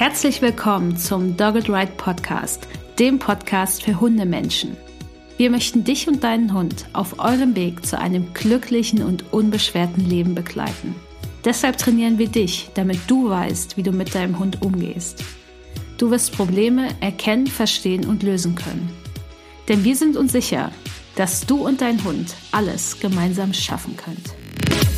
Herzlich willkommen zum Dogged Ride Podcast, dem Podcast für Hundemenschen. Wir möchten dich und deinen Hund auf eurem Weg zu einem glücklichen und unbeschwerten Leben begleiten. Deshalb trainieren wir dich, damit du weißt, wie du mit deinem Hund umgehst. Du wirst Probleme erkennen, verstehen und lösen können. Denn wir sind uns sicher, dass du und dein Hund alles gemeinsam schaffen könnt.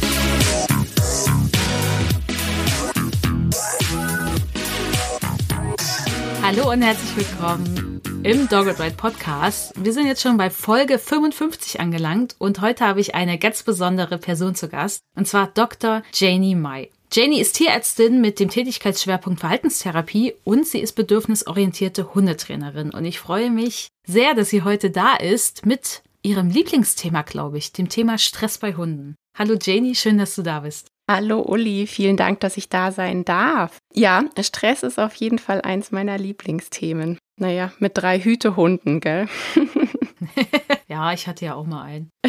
Hallo und herzlich willkommen im Dogged Ride Podcast. Wir sind jetzt schon bei Folge 55 angelangt und heute habe ich eine ganz besondere Person zu Gast und zwar Dr. Janie Mai. Janie ist Tierärztin mit dem Tätigkeitsschwerpunkt Verhaltenstherapie und sie ist bedürfnisorientierte Hundetrainerin und ich freue mich sehr, dass sie heute da ist mit ihrem Lieblingsthema, glaube ich, dem Thema Stress bei Hunden. Hallo Janie, schön, dass du da bist. Hallo Uli, vielen Dank, dass ich da sein darf. Ja, Stress ist auf jeden Fall eins meiner Lieblingsthemen. Naja, mit drei Hütehunden, gell? ja, ich hatte ja auch mal einen.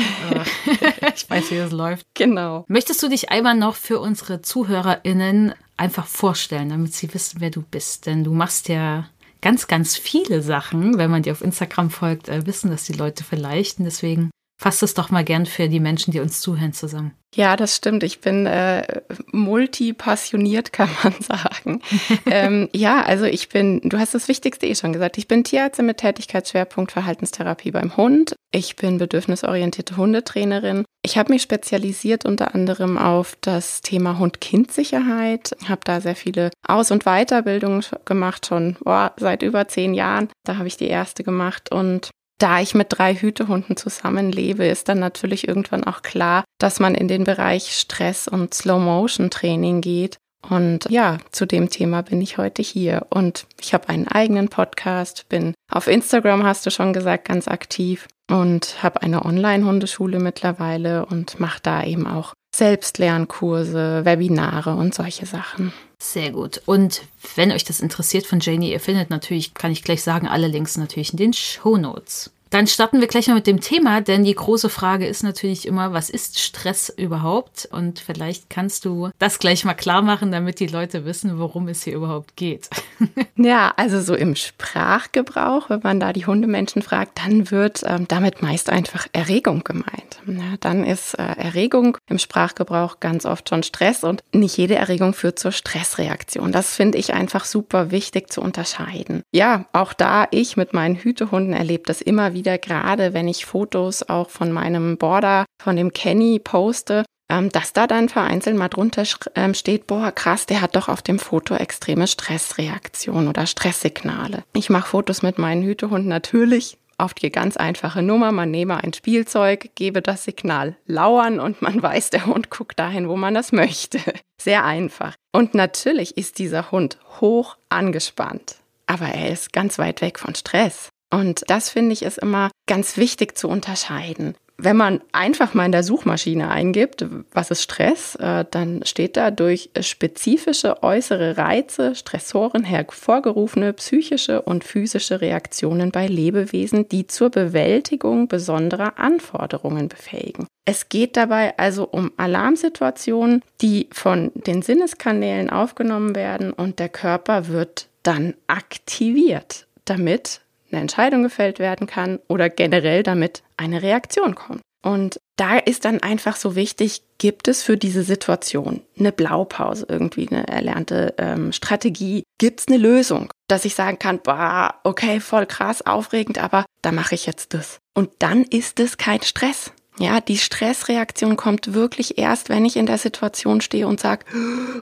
ich weiß, wie das läuft. Genau. Möchtest du dich einmal noch für unsere ZuhörerInnen einfach vorstellen, damit sie wissen, wer du bist? Denn du machst ja ganz, ganz viele Sachen. Wenn man dir auf Instagram folgt, äh, wissen das die Leute vielleicht. Und deswegen Fass es doch mal gern für die Menschen, die uns zuhören, zusammen. Ja, das stimmt. Ich bin äh, multipassioniert, kann man sagen. ähm, ja, also ich bin, du hast das Wichtigste eh schon gesagt, ich bin Tierärztin mit Tätigkeitsschwerpunkt Verhaltenstherapie beim Hund. Ich bin bedürfnisorientierte Hundetrainerin. Ich habe mich spezialisiert unter anderem auf das Thema Hund-Kind-Sicherheit, habe da sehr viele Aus- und Weiterbildungen gemacht, schon boah, seit über zehn Jahren. Da habe ich die erste gemacht und da ich mit drei Hütehunden zusammenlebe, ist dann natürlich irgendwann auch klar, dass man in den Bereich Stress und Slow-Motion-Training geht. Und ja, zu dem Thema bin ich heute hier. Und ich habe einen eigenen Podcast, bin auf Instagram, hast du schon gesagt, ganz aktiv und habe eine Online-Hundeschule mittlerweile und mache da eben auch Selbstlernkurse, Webinare und solche Sachen. Sehr gut. Und wenn euch das interessiert von Janie, ihr findet natürlich, kann ich gleich sagen, alle Links natürlich in den Show Notes. Dann starten wir gleich mal mit dem Thema, denn die große Frage ist natürlich immer, was ist Stress überhaupt? Und vielleicht kannst du das gleich mal klar machen, damit die Leute wissen, worum es hier überhaupt geht. Ja, also so im Sprachgebrauch, wenn man da die Hundemenschen fragt, dann wird ähm, damit meist einfach Erregung gemeint. Ja, dann ist äh, Erregung im Sprachgebrauch ganz oft schon Stress und nicht jede Erregung führt zur Stressreaktion. Das finde ich einfach super wichtig zu unterscheiden. Ja, auch da ich mit meinen Hütehunden erlebe das immer wieder wieder, gerade wenn ich Fotos auch von meinem Border, von dem Kenny poste, ähm, dass da dann vereinzelt mal drunter ähm, steht, boah, krass, der hat doch auf dem Foto extreme Stressreaktionen oder Stresssignale. Ich mache Fotos mit meinen Hütehunden natürlich auf die ganz einfache Nummer. Man nehme ein Spielzeug, gebe das Signal lauern und man weiß, der Hund guckt dahin, wo man das möchte. Sehr einfach. Und natürlich ist dieser Hund hoch angespannt, aber er ist ganz weit weg von Stress. Und das finde ich ist immer ganz wichtig zu unterscheiden. Wenn man einfach mal in der Suchmaschine eingibt, was ist Stress, äh, dann steht da durch spezifische äußere Reize, Stressoren hervorgerufene psychische und physische Reaktionen bei Lebewesen, die zur Bewältigung besonderer Anforderungen befähigen. Es geht dabei also um Alarmsituationen, die von den Sinneskanälen aufgenommen werden und der Körper wird dann aktiviert, damit eine Entscheidung gefällt werden kann oder generell damit eine Reaktion kommt. Und da ist dann einfach so wichtig, gibt es für diese Situation eine Blaupause, irgendwie eine erlernte ähm, Strategie? Gibt es eine Lösung, dass ich sagen kann, bah, okay, voll krass, aufregend, aber da mache ich jetzt das. Und dann ist es kein Stress. Ja, die Stressreaktion kommt wirklich erst, wenn ich in der Situation stehe und sage,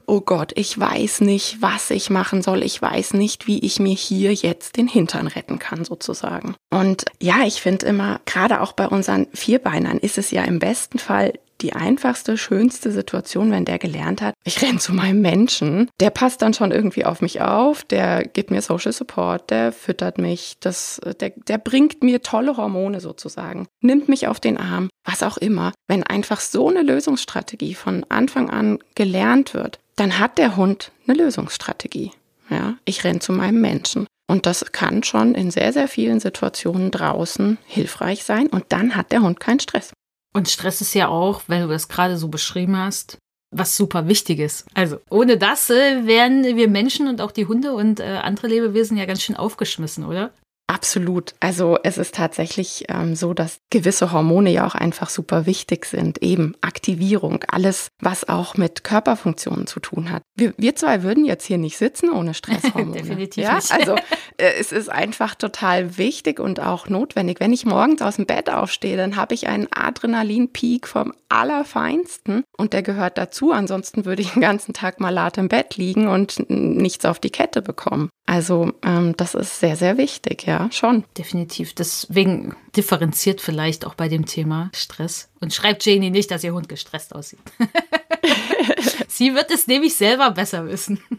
oh Gott, ich weiß nicht, was ich machen soll, ich weiß nicht, wie ich mir hier jetzt den Hintern retten kann, sozusagen. Und ja, ich finde immer, gerade auch bei unseren Vierbeinern ist es ja im besten Fall die einfachste, schönste Situation, wenn der gelernt hat, ich renne zu meinem Menschen, der passt dann schon irgendwie auf mich auf, der gibt mir Social Support, der füttert mich, das, der, der bringt mir tolle Hormone sozusagen, nimmt mich auf den Arm, was auch immer. Wenn einfach so eine Lösungsstrategie von Anfang an gelernt wird, dann hat der Hund eine Lösungsstrategie. Ja, ich renne zu meinem Menschen. Und das kann schon in sehr, sehr vielen Situationen draußen hilfreich sein. Und dann hat der Hund keinen Stress. Und Stress ist ja auch, wenn du das gerade so beschrieben hast, was super wichtig ist. Also ohne das äh, wären wir Menschen und auch die Hunde und äh, andere Lebewesen ja ganz schön aufgeschmissen, oder? Absolut. Also es ist tatsächlich ähm, so, dass gewisse Hormone ja auch einfach super wichtig sind. Eben Aktivierung, alles, was auch mit Körperfunktionen zu tun hat. Wir, wir zwei würden jetzt hier nicht sitzen ohne Stresshormone. Definitiv ja? nicht. Also äh, es ist einfach total wichtig und auch notwendig. Wenn ich morgens aus dem Bett aufstehe, dann habe ich einen Adrenalinpeak vom Allerfeinsten und der gehört dazu. Ansonsten würde ich den ganzen Tag mal lat im Bett liegen und nichts auf die Kette bekommen. Also ähm, das ist sehr, sehr wichtig, ja, schon. Definitiv. Deswegen differenziert vielleicht auch bei dem Thema Stress. Und schreibt Janie nicht, dass ihr Hund gestresst aussieht. Sie wird es nämlich selber besser wissen.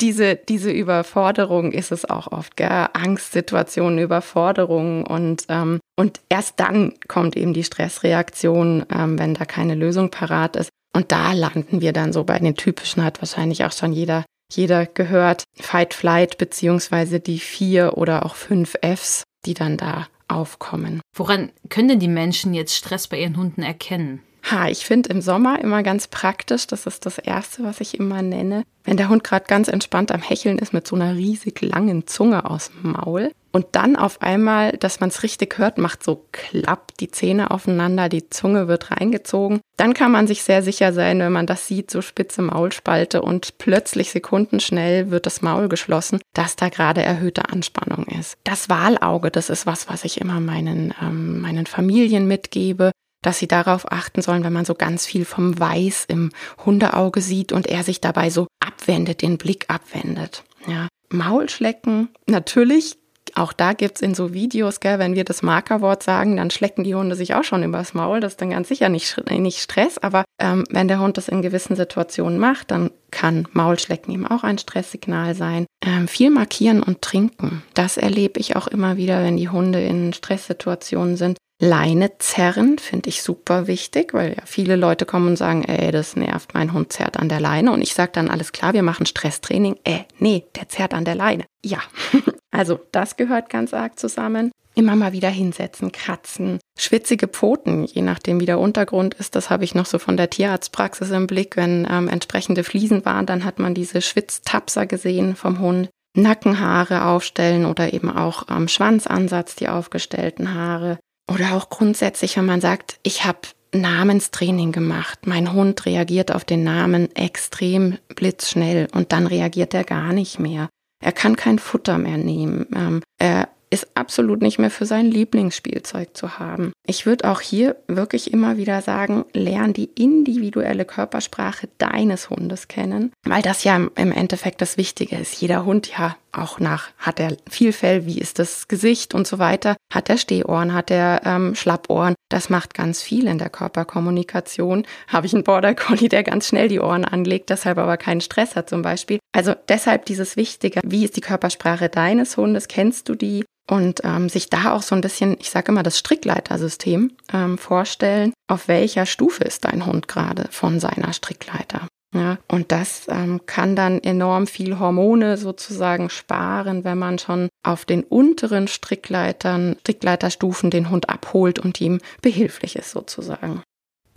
Diese, diese Überforderung ist es auch oft, gell? Angstsituationen, Überforderungen und, ähm, und erst dann kommt eben die Stressreaktion, ähm, wenn da keine Lösung parat ist. Und da landen wir dann so bei den typischen, hat wahrscheinlich auch schon jeder jeder gehört, Fight, Flight, beziehungsweise die vier oder auch fünf Fs, die dann da aufkommen. Woran können denn die Menschen jetzt Stress bei ihren Hunden erkennen? Ha, ich finde im Sommer immer ganz praktisch, das ist das Erste, was ich immer nenne, wenn der Hund gerade ganz entspannt am Hecheln ist mit so einer riesig langen Zunge aus dem Maul und dann auf einmal, dass man es richtig hört, macht so klapp die Zähne aufeinander, die Zunge wird reingezogen. Dann kann man sich sehr sicher sein, wenn man das sieht, so spitze Maulspalte und plötzlich sekundenschnell wird das Maul geschlossen, dass da gerade erhöhte Anspannung ist. Das Wahlauge, das ist was, was ich immer meinen, ähm, meinen Familien mitgebe dass sie darauf achten sollen, wenn man so ganz viel vom Weiß im Hundeauge sieht und er sich dabei so abwendet, den Blick abwendet. Ja. Maulschlecken, natürlich auch da gibt's in so Videos, gell, wenn wir das Markerwort sagen, dann schlecken die Hunde sich auch schon übers Maul. Das ist dann ganz sicher nicht, nicht Stress, aber ähm, wenn der Hund das in gewissen Situationen macht, dann kann Maulschlecken eben auch ein Stresssignal sein. Ähm, viel markieren und trinken, das erlebe ich auch immer wieder, wenn die Hunde in Stresssituationen sind. Leine zerren finde ich super wichtig, weil ja viele Leute kommen und sagen, ey, das nervt, mein Hund zerrt an der Leine. Und ich sage dann, alles klar, wir machen Stresstraining. Äh, nee, der zerrt an der Leine. Ja, also das gehört ganz arg zusammen. Immer mal wieder hinsetzen, kratzen, schwitzige Pfoten, je nachdem wie der Untergrund ist. Das habe ich noch so von der Tierarztpraxis im Blick. Wenn ähm, entsprechende Fliesen waren, dann hat man diese Schwitztapser gesehen vom Hund. Nackenhaare aufstellen oder eben auch am Schwanzansatz die aufgestellten Haare. Oder auch grundsätzlich, wenn man sagt, ich habe Namenstraining gemacht. Mein Hund reagiert auf den Namen extrem blitzschnell und dann reagiert er gar nicht mehr. Er kann kein Futter mehr nehmen. Ähm, er ist absolut nicht mehr für sein Lieblingsspielzeug zu haben. Ich würde auch hier wirklich immer wieder sagen, lern die individuelle Körpersprache deines Hundes kennen, weil das ja im Endeffekt das Wichtige ist. Jeder Hund, ja, auch nach, hat er viel Fell, wie ist das Gesicht und so weiter, hat er Stehohren, hat er ähm, Schlappohren. Das macht ganz viel in der Körperkommunikation. Habe ich einen Border Collie, der ganz schnell die Ohren anlegt, deshalb aber keinen Stress hat zum Beispiel. Also deshalb dieses Wichtige, wie ist die Körpersprache deines Hundes? Kennst du die? Und ähm, sich da auch so ein bisschen, ich sage immer, das Strickleitersystem ähm, vorstellen, auf welcher Stufe ist dein Hund gerade von seiner Strickleiter. Ja, und das ähm, kann dann enorm viel Hormone sozusagen sparen, wenn man schon auf den unteren Strickleitern, Strickleiterstufen den Hund abholt und ihm behilflich ist sozusagen.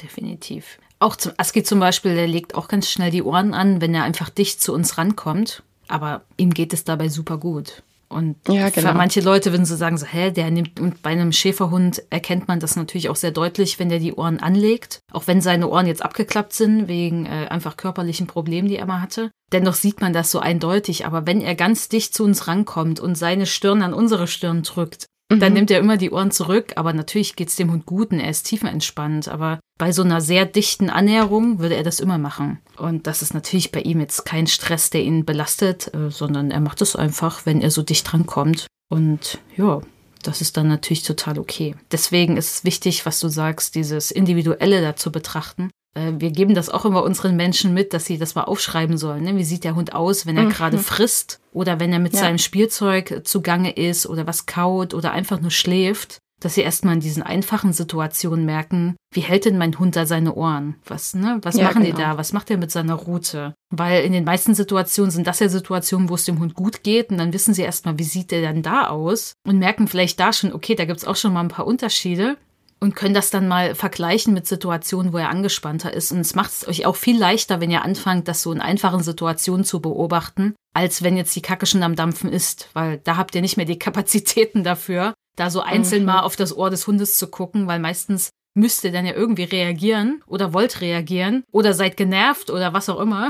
Definitiv. Auch zum Aski zum Beispiel, der legt auch ganz schnell die Ohren an, wenn er einfach dicht zu uns rankommt. Aber ihm geht es dabei super gut. Und ja, genau. manche Leute würden so sagen, so, hä, der nimmt, und bei einem Schäferhund erkennt man das natürlich auch sehr deutlich, wenn der die Ohren anlegt. Auch wenn seine Ohren jetzt abgeklappt sind, wegen äh, einfach körperlichen Problemen, die er mal hatte. Dennoch sieht man das so eindeutig. Aber wenn er ganz dicht zu uns rankommt und seine Stirn an unsere Stirn drückt, Mhm. Dann nimmt er immer die Ohren zurück, aber natürlich geht's dem Hund gut und er ist tiefenentspannt. Aber bei so einer sehr dichten Annäherung würde er das immer machen. Und das ist natürlich bei ihm jetzt kein Stress, der ihn belastet, äh, sondern er macht es einfach, wenn er so dicht dran kommt. Und ja, das ist dann natürlich total okay. Deswegen ist es wichtig, was du sagst, dieses Individuelle dazu betrachten. Äh, wir geben das auch immer unseren Menschen mit, dass sie das mal aufschreiben sollen. Ne? Wie sieht der Hund aus, wenn er mhm. gerade frisst oder wenn er mit ja. seinem Spielzeug zugange ist oder was kaut oder einfach nur schläft? Dass sie erstmal in diesen einfachen Situationen merken, wie hält denn mein Hund da seine Ohren? Was, ne? Was ja, machen genau. die da? Was macht er mit seiner Route? Weil in den meisten Situationen sind das ja Situationen, wo es dem Hund gut geht und dann wissen sie erstmal, wie sieht der denn da aus und merken vielleicht da schon, okay, da gibt's auch schon mal ein paar Unterschiede und können das dann mal vergleichen mit Situationen, wo er angespannter ist. Und es macht es euch auch viel leichter, wenn ihr anfangt, das so in einfachen Situationen zu beobachten, als wenn jetzt die Kacke schon am Dampfen ist, weil da habt ihr nicht mehr die Kapazitäten dafür, da so einzeln mhm. mal auf das Ohr des Hundes zu gucken, weil meistens müsst ihr dann ja irgendwie reagieren oder wollt reagieren oder seid genervt oder was auch immer.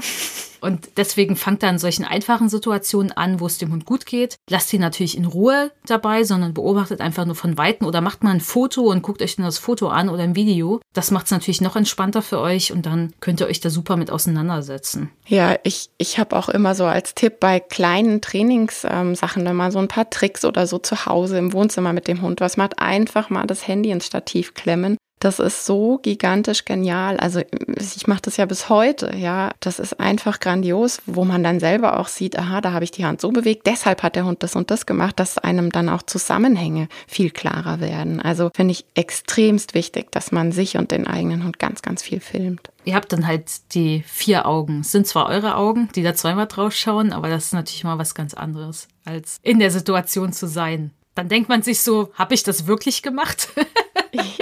Und deswegen fangt da in solchen einfachen Situationen an, wo es dem Hund gut geht. Lasst ihn natürlich in Ruhe dabei, sondern beobachtet einfach nur von Weitem oder macht mal ein Foto und guckt euch dann das Foto an oder ein Video. Das macht es natürlich noch entspannter für euch und dann könnt ihr euch da super mit auseinandersetzen. Ja, ich, ich habe auch immer so als Tipp bei kleinen Trainingssachen ähm, dann mal so ein paar Tricks oder so zu Hause im Wohnzimmer mit dem Hund. Was macht einfach mal das Handy ins Stativ klemmen das ist so gigantisch genial. Also ich mache das ja bis heute, ja. Das ist einfach grandios, wo man dann selber auch sieht, aha, da habe ich die Hand so bewegt, deshalb hat der Hund das und das gemacht, dass einem dann auch Zusammenhänge viel klarer werden. Also finde ich extremst wichtig, dass man sich und den eigenen Hund ganz, ganz viel filmt. Ihr habt dann halt die vier Augen. Es sind zwar eure Augen, die da zweimal drauf schauen, aber das ist natürlich mal was ganz anderes, als in der Situation zu sein. Dann denkt man sich so, habe ich das wirklich gemacht?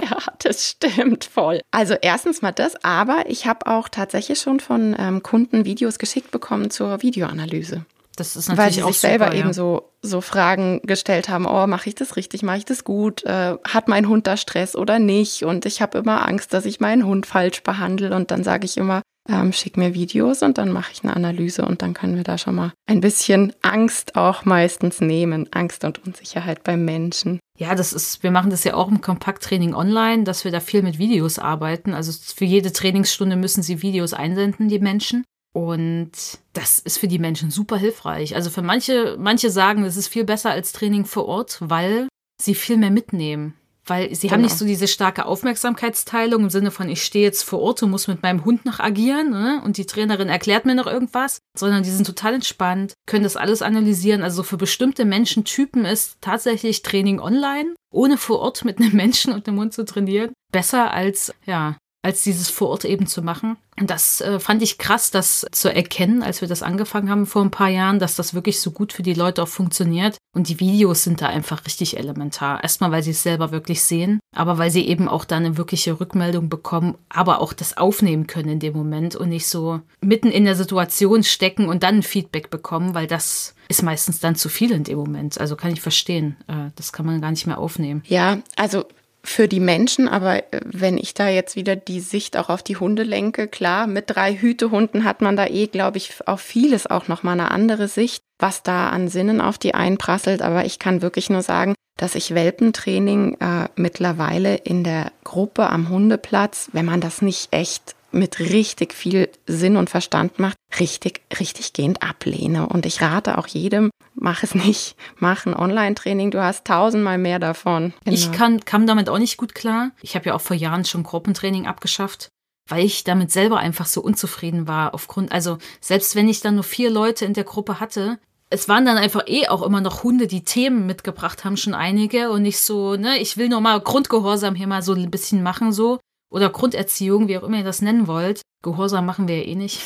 ja, das stimmt voll. Also erstens mal das, aber ich habe auch tatsächlich schon von ähm, Kunden Videos geschickt bekommen zur Videoanalyse. Das ist natürlich Weil sie auch sich super, selber ja. eben so, so Fragen gestellt haben, oh, mache ich das richtig, mache ich das gut, äh, hat mein Hund da Stress oder nicht? Und ich habe immer Angst, dass ich meinen Hund falsch behandle. Und dann sage ich immer, ähm, schick mir Videos und dann mache ich eine Analyse und dann können wir da schon mal ein bisschen Angst auch meistens nehmen. Angst und Unsicherheit beim Menschen. Ja, das ist, wir machen das ja auch im Kompakttraining online, dass wir da viel mit Videos arbeiten. Also für jede Trainingsstunde müssen sie Videos einsenden, die Menschen. Und das ist für die Menschen super hilfreich. Also für manche, manche sagen, das ist viel besser als Training vor Ort, weil sie viel mehr mitnehmen. Weil sie genau. haben nicht so diese starke Aufmerksamkeitsteilung im Sinne von, ich stehe jetzt vor Ort und muss mit meinem Hund noch agieren ne? und die Trainerin erklärt mir noch irgendwas, sondern die sind total entspannt, können das alles analysieren. Also für bestimmte Menschentypen ist tatsächlich Training online, ohne vor Ort mit einem Menschen und dem Hund zu trainieren, besser als, ja, als dieses vor Ort eben zu machen. Und das äh, fand ich krass, das zu erkennen, als wir das angefangen haben vor ein paar Jahren, dass das wirklich so gut für die Leute auch funktioniert. Und die Videos sind da einfach richtig elementar. Erstmal, weil sie es selber wirklich sehen, aber weil sie eben auch dann eine wirkliche Rückmeldung bekommen, aber auch das aufnehmen können in dem Moment und nicht so mitten in der Situation stecken und dann Feedback bekommen, weil das ist meistens dann zu viel in dem Moment. Also kann ich verstehen. Äh, das kann man gar nicht mehr aufnehmen. Ja, also für die Menschen, aber äh, wenn ich da jetzt wieder die Sicht auch auf die Hunde lenke, klar, mit drei Hütehunden hat man da eh, glaube ich, auf vieles auch nochmal eine andere Sicht, was da an Sinnen auf die einprasselt. Aber ich kann wirklich nur sagen, dass ich Welpentraining äh, mittlerweile in der Gruppe am Hundeplatz, wenn man das nicht echt mit richtig viel Sinn und Verstand macht, richtig, richtig gehend ablehne. Und ich rate auch jedem, mach es nicht, mach ein Online-Training, du hast tausendmal mehr davon. Genau. Ich kann, kam damit auch nicht gut klar. Ich habe ja auch vor Jahren schon Gruppentraining abgeschafft weil ich damit selber einfach so unzufrieden war aufgrund, also selbst wenn ich dann nur vier Leute in der Gruppe hatte, es waren dann einfach eh auch immer noch Hunde, die Themen mitgebracht haben, schon einige und nicht so, ne, ich will nur mal Grundgehorsam hier mal so ein bisschen machen, so oder Grunderziehung, wie auch immer ihr das nennen wollt. Gehorsam machen wir ja eh nicht.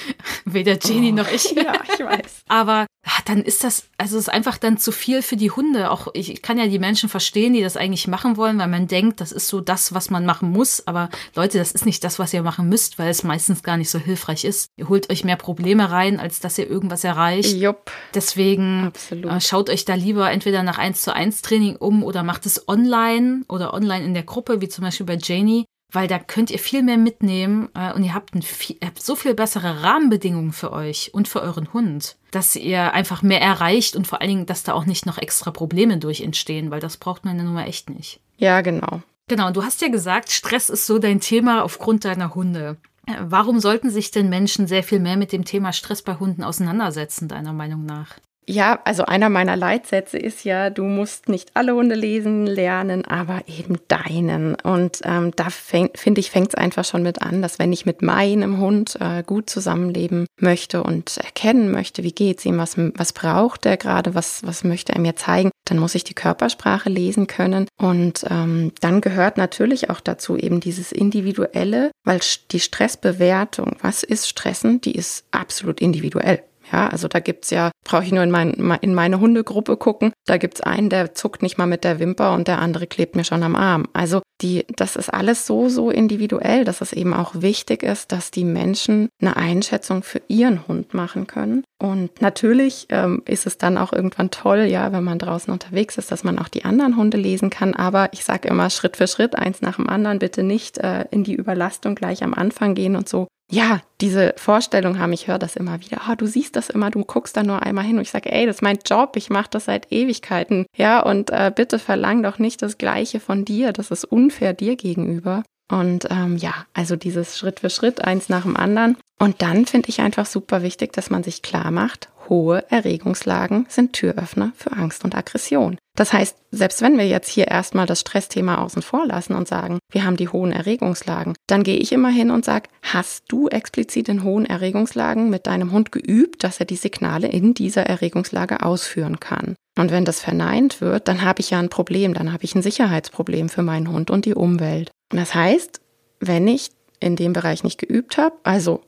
Weder Jenny oh, noch ich. Ja, ich weiß. Aber ach, dann ist das, also es ist einfach dann zu viel für die Hunde. Auch ich kann ja die Menschen verstehen, die das eigentlich machen wollen, weil man denkt, das ist so das, was man machen muss. Aber Leute, das ist nicht das, was ihr machen müsst, weil es meistens gar nicht so hilfreich ist. Ihr holt euch mehr Probleme rein, als dass ihr irgendwas erreicht. Jupp. Deswegen äh, schaut euch da lieber entweder nach 1 zu 1 Training um oder macht es online oder online in der Gruppe, wie zum Beispiel bei Janie weil da könnt ihr viel mehr mitnehmen äh, und ihr habt, ein viel, ihr habt so viel bessere Rahmenbedingungen für euch und für euren Hund, dass ihr einfach mehr erreicht und vor allen Dingen, dass da auch nicht noch extra Probleme durch entstehen, weil das braucht man ja nun mal echt nicht. Ja, genau. Genau, du hast ja gesagt, Stress ist so dein Thema aufgrund deiner Hunde. Äh, warum sollten sich denn Menschen sehr viel mehr mit dem Thema Stress bei Hunden auseinandersetzen, deiner Meinung nach? Ja, also einer meiner Leitsätze ist ja, du musst nicht alle Hunde lesen lernen, aber eben deinen. Und ähm, da finde ich, fängt es einfach schon mit an, dass wenn ich mit meinem Hund äh, gut zusammenleben möchte und erkennen möchte, wie geht's ihm, was, was braucht er gerade, was, was möchte er mir zeigen, dann muss ich die Körpersprache lesen können. Und ähm, dann gehört natürlich auch dazu eben dieses Individuelle, weil die Stressbewertung, was ist Stressen, die ist absolut individuell. Ja, also da gibt's ja Brauche ich nur in, mein, in meine Hundegruppe gucken. Da gibt's einen, der zuckt nicht mal mit der Wimper und der andere klebt mir schon am Arm. Also die, das ist alles so, so individuell, dass es eben auch wichtig ist, dass die Menschen eine Einschätzung für ihren Hund machen können. Und natürlich ähm, ist es dann auch irgendwann toll, ja, wenn man draußen unterwegs ist, dass man auch die anderen Hunde lesen kann. Aber ich sage immer Schritt für Schritt, eins nach dem anderen, bitte nicht äh, in die Überlastung gleich am Anfang gehen und so ja, diese Vorstellung haben, ich höre das immer wieder, ah, du siehst das immer, du guckst da nur einmal hin und ich sage, ey, das ist mein Job, ich mache das seit Ewigkeiten. Ja, und äh, bitte verlang doch nicht das Gleiche von dir, das ist unfair dir gegenüber. Und ähm, ja, also dieses Schritt für Schritt, eins nach dem anderen. Und dann finde ich einfach super wichtig, dass man sich klar macht, hohe Erregungslagen sind Türöffner für Angst und Aggression. Das heißt, selbst wenn wir jetzt hier erstmal das Stressthema außen vor lassen und sagen, wir haben die hohen Erregungslagen, dann gehe ich immer hin und sage, hast du explizit in hohen Erregungslagen mit deinem Hund geübt, dass er die Signale in dieser Erregungslage ausführen kann? Und wenn das verneint wird, dann habe ich ja ein Problem, dann habe ich ein Sicherheitsproblem für meinen Hund und die Umwelt. Das heißt, wenn ich in dem Bereich nicht geübt habe, also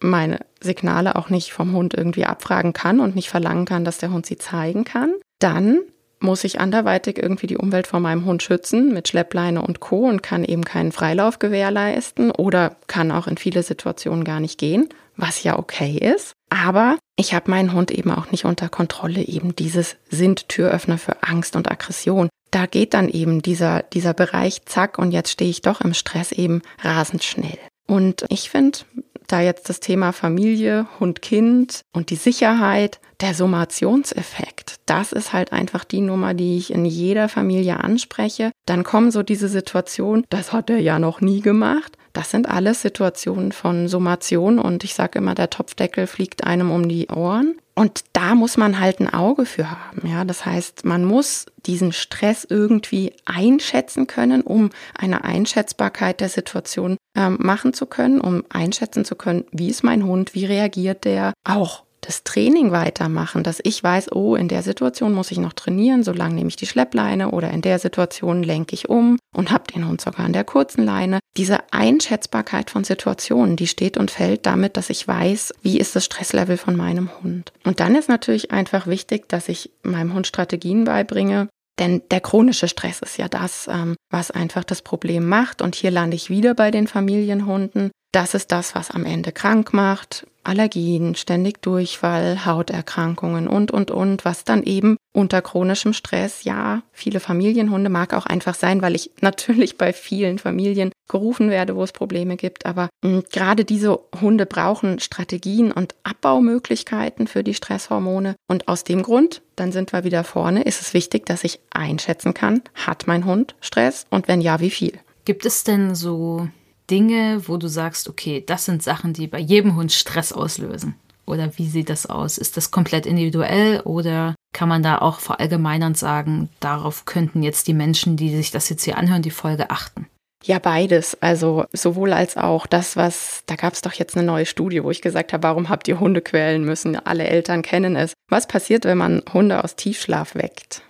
meine Signale auch nicht vom Hund irgendwie abfragen kann und nicht verlangen kann, dass der Hund sie zeigen kann, dann muss ich anderweitig irgendwie die Umwelt vor meinem Hund schützen mit Schleppleine und Co. und kann eben keinen Freilauf gewährleisten oder kann auch in viele Situationen gar nicht gehen, was ja okay ist. Aber ich habe meinen Hund eben auch nicht unter Kontrolle. Eben dieses sind Türöffner für Angst und Aggression. Da geht dann eben dieser, dieser Bereich, zack, und jetzt stehe ich doch im Stress eben rasend schnell. Und ich finde, da jetzt das Thema Familie, Hund, Kind und die Sicherheit, der Summationseffekt, das ist halt einfach die Nummer, die ich in jeder Familie anspreche. Dann kommen so diese Situationen, das hat er ja noch nie gemacht. Das sind alles Situationen von Summation und ich sage immer, der Topfdeckel fliegt einem um die Ohren. Und da muss man halt ein Auge für haben. Ja, das heißt, man muss diesen Stress irgendwie einschätzen können, um eine Einschätzbarkeit der Situation ähm, machen zu können, um einschätzen zu können, wie ist mein Hund, wie reagiert der, auch das Training weitermachen, dass ich weiß, oh, in der Situation muss ich noch trainieren, solange nehme ich die Schleppleine oder in der Situation lenke ich um und habe den Hund sogar an der kurzen Leine. Diese Einschätzbarkeit von Situationen, die steht und fällt damit, dass ich weiß, wie ist das Stresslevel von meinem Hund. Und dann ist natürlich einfach wichtig, dass ich meinem Hund Strategien beibringe, denn der chronische Stress ist ja das, ähm, was einfach das Problem macht. Und hier lande ich wieder bei den Familienhunden. Das ist das, was am Ende krank macht. Allergien, ständig Durchfall, Hauterkrankungen und, und, und, was dann eben unter chronischem Stress, ja, viele Familienhunde mag auch einfach sein, weil ich natürlich bei vielen Familien gerufen werde, wo es Probleme gibt. Aber mh, hm, gerade diese Hunde brauchen Strategien und Abbaumöglichkeiten für die Stresshormone. Und aus dem Grund, dann sind wir wieder vorne, ist es wichtig, dass ich einschätzen kann, hat mein Hund Stress und wenn ja, wie viel. Gibt es denn so Dinge, wo du sagst, okay, das sind Sachen, die bei jedem Hund Stress auslösen? Oder wie sieht das aus? Ist das komplett individuell oder kann man da auch verallgemeinernd sagen, darauf könnten jetzt die Menschen, die sich das jetzt hier anhören, die Folge achten? Ja, beides. Also sowohl als auch das, was, da gab es doch jetzt eine neue Studie, wo ich gesagt habe, warum habt ihr Hunde quälen müssen? Alle Eltern kennen es. Was passiert, wenn man Hunde aus Tiefschlaf weckt?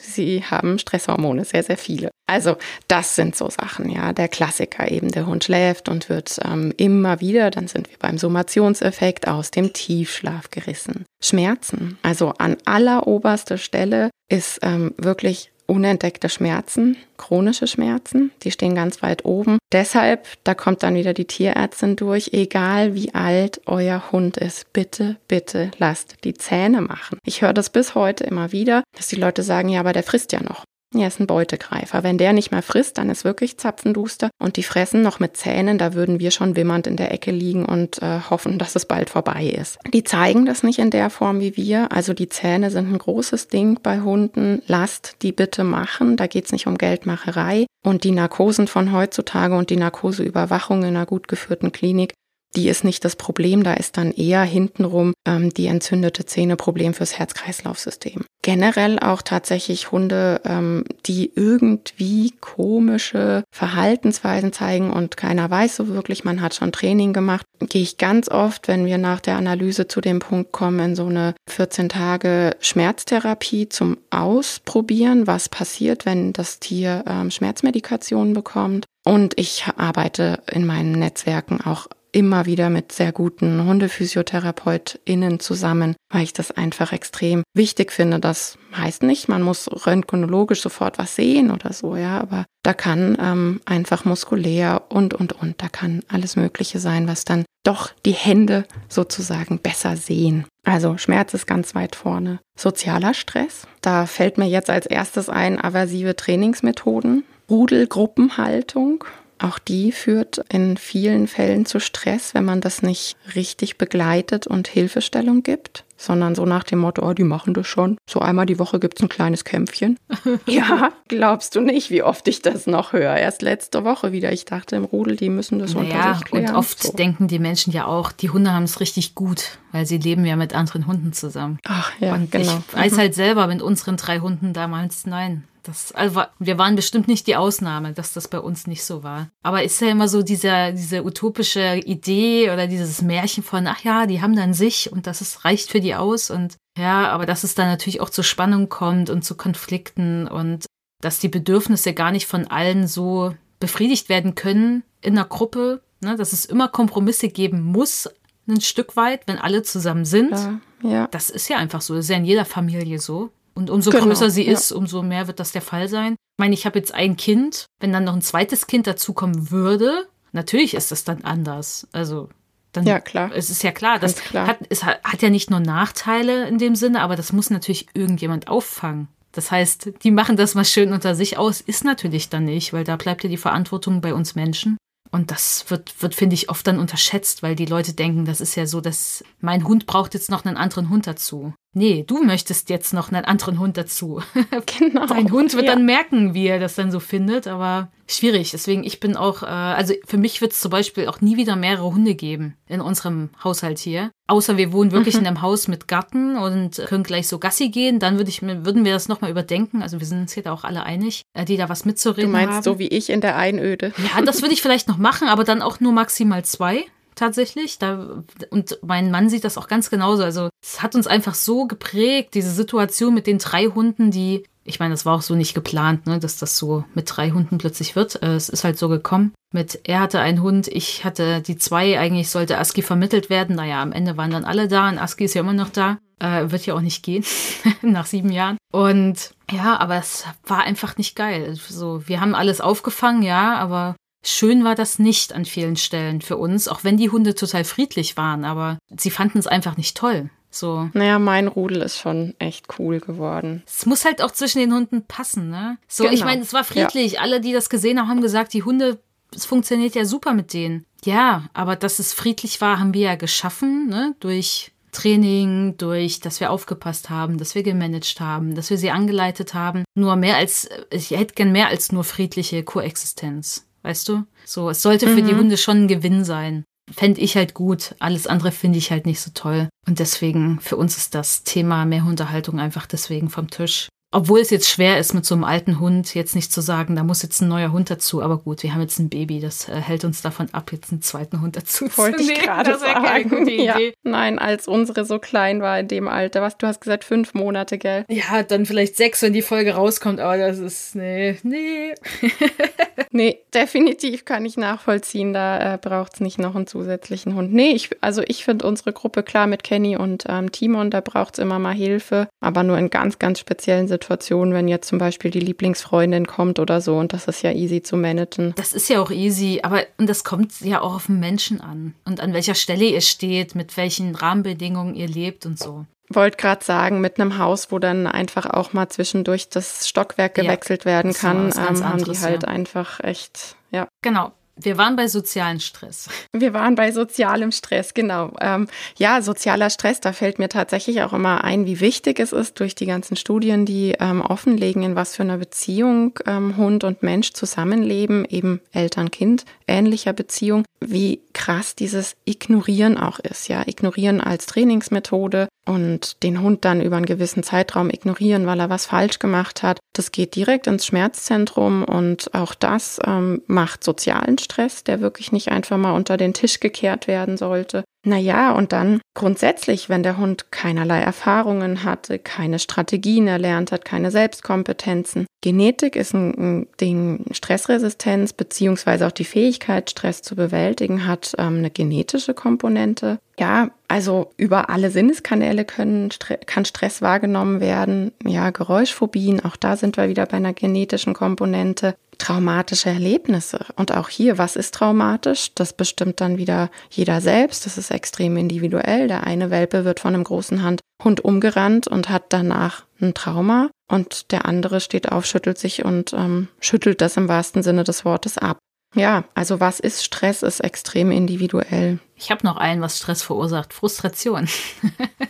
Sie haben Stresshormone, sehr, sehr viele. Also das sind so Sachen, ja. Der Klassiker eben, der Hund schläft und wird ähm, immer wieder, dann sind wir beim Summationseffekt, aus dem Tiefschlaf gerissen. Schmerzen, also an alleroberster Stelle ist ähm, wirklich unentdeckte Schmerzen, chronische Schmerzen, die stehen ganz weit oben. Deshalb, da kommt dann wieder die Tierärztin durch, egal wie alt euer Hund ist, bitte, bitte lasst die Zähne machen. Ich höre das bis heute immer wieder, dass die Leute sagen, ja, aber der frisst ja noch. Er ist ein Beutegreifer. Wenn der nicht mehr frisst, dann ist wirklich zapfenduster. Und die fressen noch mit Zähnen, da würden wir schon wimmernd in der Ecke liegen und äh, hoffen, dass es bald vorbei ist. Die zeigen das nicht in der Form wie wir. Also die Zähne sind ein großes Ding bei Hunden. Lasst die bitte machen. Da geht es nicht um Geldmacherei. Und die Narkosen von heutzutage und die Narkoseüberwachung in einer gut geführten Klinik, die ist nicht das Problem, da ist dann eher hintenrum ähm, die entzündete Zähne Problem fürs Herz-Kreislauf-System. Generell auch tatsächlich Hunde, ähm, die irgendwie komische Verhaltensweisen zeigen und keiner weiß so wirklich, man hat schon Training gemacht, gehe ich ganz oft, wenn wir nach der Analyse zu dem Punkt kommen, in so eine 14 Tage Schmerztherapie zum Ausprobieren, was passiert, wenn das Tier ähm, Schmerzmedikation bekommt. Und ich arbeite in meinen Netzwerken auch immer wieder mit sehr guten HundephysiotherapeutInnen zusammen, weil ich das einfach extrem wichtig finde. Das heißt nicht, man muss röntgenologisch sofort was sehen oder so, ja, aber da kann ähm, einfach muskulär und, und, und, da kann alles Mögliche sein, was dann doch die Hände sozusagen besser sehen. Also Schmerz ist ganz weit vorne. Sozialer Stress, da fällt mir jetzt als erstes ein aversive Trainingsmethoden, Rudelgruppenhaltung, auch die führt in vielen Fällen zu Stress, wenn man das nicht richtig begleitet und Hilfestellung gibt, sondern so nach dem Motto, oh, die machen das schon. So einmal die Woche gibt es ein kleines Kämpfchen. ja, glaubst du nicht, wie oft ich das noch höre. Erst letzte Woche wieder. Ich dachte im Rudel, die müssen das naja, unter sich klären. Und oft so. denken die Menschen ja auch, die Hunde haben es richtig gut, weil sie leben ja mit anderen Hunden zusammen. Ach ja, und genau. Ich weiß halt selber mit unseren drei Hunden damals, nein, das, also wir waren bestimmt nicht die Ausnahme, dass das bei uns nicht so war. Aber ist ja immer so dieser, diese utopische Idee oder dieses Märchen von, ach ja, die haben dann sich und das ist, reicht für die aus und ja, aber dass es dann natürlich auch zu Spannung kommt und zu Konflikten und dass die Bedürfnisse gar nicht von allen so befriedigt werden können in einer Gruppe, ne, dass es immer Kompromisse geben muss, ein Stück weit, wenn alle zusammen sind. Ja, ja. Das ist ja einfach so. Das ist ja in jeder Familie so. Und umso genau, größer sie ist, umso mehr wird das der Fall sein. Ich meine, ich habe jetzt ein Kind. Wenn dann noch ein zweites Kind dazukommen würde, natürlich ist das dann anders. Also dann, ja, klar. Es ist ja klar, das klar. Hat, es hat, hat ja nicht nur Nachteile in dem Sinne, aber das muss natürlich irgendjemand auffangen. Das heißt, die machen das mal schön unter sich aus, ist natürlich dann nicht, weil da bleibt ja die Verantwortung bei uns Menschen. Und das wird, wird finde ich, oft dann unterschätzt, weil die Leute denken, das ist ja so, dass mein Hund braucht jetzt noch einen anderen Hund dazu nee, du möchtest jetzt noch einen anderen Hund dazu. Genau. Dein Hund wird ja. dann merken, wie er das dann so findet, aber schwierig. Deswegen, ich bin auch, äh, also für mich wird es zum Beispiel auch nie wieder mehrere Hunde geben in unserem Haushalt hier. Außer wir wohnen wirklich mhm. in einem Haus mit Garten und können gleich so Gassi gehen, dann würde ich, würden wir das nochmal überdenken. Also wir sind uns hier da auch alle einig, äh, die da was mitzureden haben. Du meinst haben. so wie ich in der Einöde. Ja, das würde ich vielleicht noch machen, aber dann auch nur maximal zwei tatsächlich. Da, und mein Mann sieht das auch ganz genauso. Also es hat uns einfach so geprägt, diese Situation mit den drei Hunden, die, ich meine, das war auch so nicht geplant, ne, dass das so mit drei Hunden plötzlich wird. Äh, es ist halt so gekommen. Mit er hatte einen Hund, ich hatte die zwei. Eigentlich sollte Aski vermittelt werden. Naja, am Ende waren dann alle da und Aski ist ja immer noch da. Äh, wird ja auch nicht gehen nach sieben Jahren. Und ja, aber es war einfach nicht geil. So, wir haben alles aufgefangen, ja, aber Schön war das nicht an vielen Stellen für uns, auch wenn die Hunde total friedlich waren, aber sie fanden es einfach nicht toll. So. Naja, mein Rudel ist schon echt cool geworden. Es muss halt auch zwischen den Hunden passen, ne? So, genau. ich meine, es war friedlich. Ja. Alle, die das gesehen haben, haben gesagt, die Hunde, es funktioniert ja super mit denen. Ja, aber dass es friedlich war, haben wir ja geschaffen, ne? Durch Training, durch, dass wir aufgepasst haben, dass wir gemanagt haben, dass wir sie angeleitet haben. Nur mehr als, ich hätte gern mehr als nur friedliche Koexistenz weißt du? So, es sollte für mhm. die Hunde schon ein Gewinn sein. Fände ich halt gut. Alles andere finde ich halt nicht so toll. Und deswegen, für uns ist das Thema mehr Hundehaltung einfach deswegen vom Tisch. Obwohl es jetzt schwer ist, mit so einem alten Hund jetzt nicht zu sagen, da muss jetzt ein neuer Hund dazu. Aber gut, wir haben jetzt ein Baby, das äh, hält uns davon ab, jetzt einen zweiten Hund dazu Wollte zu nehmen. Ich gerade das wäre keine gute Idee. Ja. Nein, als unsere so klein war in dem Alter. Was, du hast gesagt, fünf Monate, gell? Ja, dann vielleicht sechs, wenn die Folge rauskommt. Aber das ist, nee, nee. nee, definitiv kann ich nachvollziehen. Da äh, braucht es nicht noch einen zusätzlichen Hund. Nee, ich, also ich finde unsere Gruppe klar mit Kenny und ähm, Timon, da braucht es immer mal Hilfe. Aber nur in ganz, ganz speziellen Situationen. Situation, wenn jetzt zum Beispiel die Lieblingsfreundin kommt oder so und das ist ja easy zu managen. Das ist ja auch easy, aber und das kommt ja auch auf den Menschen an und an welcher Stelle ihr steht, mit welchen Rahmenbedingungen ihr lebt und so. Wollte gerade sagen, mit einem Haus, wo dann einfach auch mal zwischendurch das Stockwerk gewechselt ja, werden kann, ähm, haben die halt ja. einfach echt, ja. Genau. Wir waren bei sozialen Stress. Wir waren bei sozialem Stress, genau. Ähm, ja, sozialer Stress, da fällt mir tatsächlich auch immer ein, wie wichtig es ist durch die ganzen Studien, die ähm, offenlegen, in was für einer Beziehung ähm, Hund und Mensch zusammenleben, eben Eltern-Kind, ähnlicher Beziehung, wie krass dieses Ignorieren auch ist. Ja, Ignorieren als Trainingsmethode und den Hund dann über einen gewissen Zeitraum ignorieren, weil er was falsch gemacht hat. Das geht direkt ins Schmerzzentrum und auch das ähm, macht sozialen Stress, der wirklich nicht einfach mal unter den Tisch gekehrt werden sollte. Naja, und dann grundsätzlich, wenn der Hund keinerlei Erfahrungen hatte, keine Strategien erlernt hat, keine Selbstkompetenzen. Genetik ist ein, ein Ding, Stressresistenz beziehungsweise auch die Fähigkeit, Stress zu bewältigen, hat ähm, eine genetische Komponente. Ja, also über alle Sinneskanäle können, kann Stress wahrgenommen werden. Ja, Geräuschphobien, auch da sind wir wieder bei einer genetischen Komponente traumatische Erlebnisse. Und auch hier, was ist traumatisch? Das bestimmt dann wieder jeder selbst. Das ist extrem individuell. Der eine Welpe wird von einem großen Hand Hund umgerannt und hat danach ein Trauma. Und der andere steht auf, schüttelt sich und ähm, schüttelt das im wahrsten Sinne des Wortes ab. Ja, also was ist Stress, ist extrem individuell. Ich habe noch einen, was Stress verursacht. Frustration.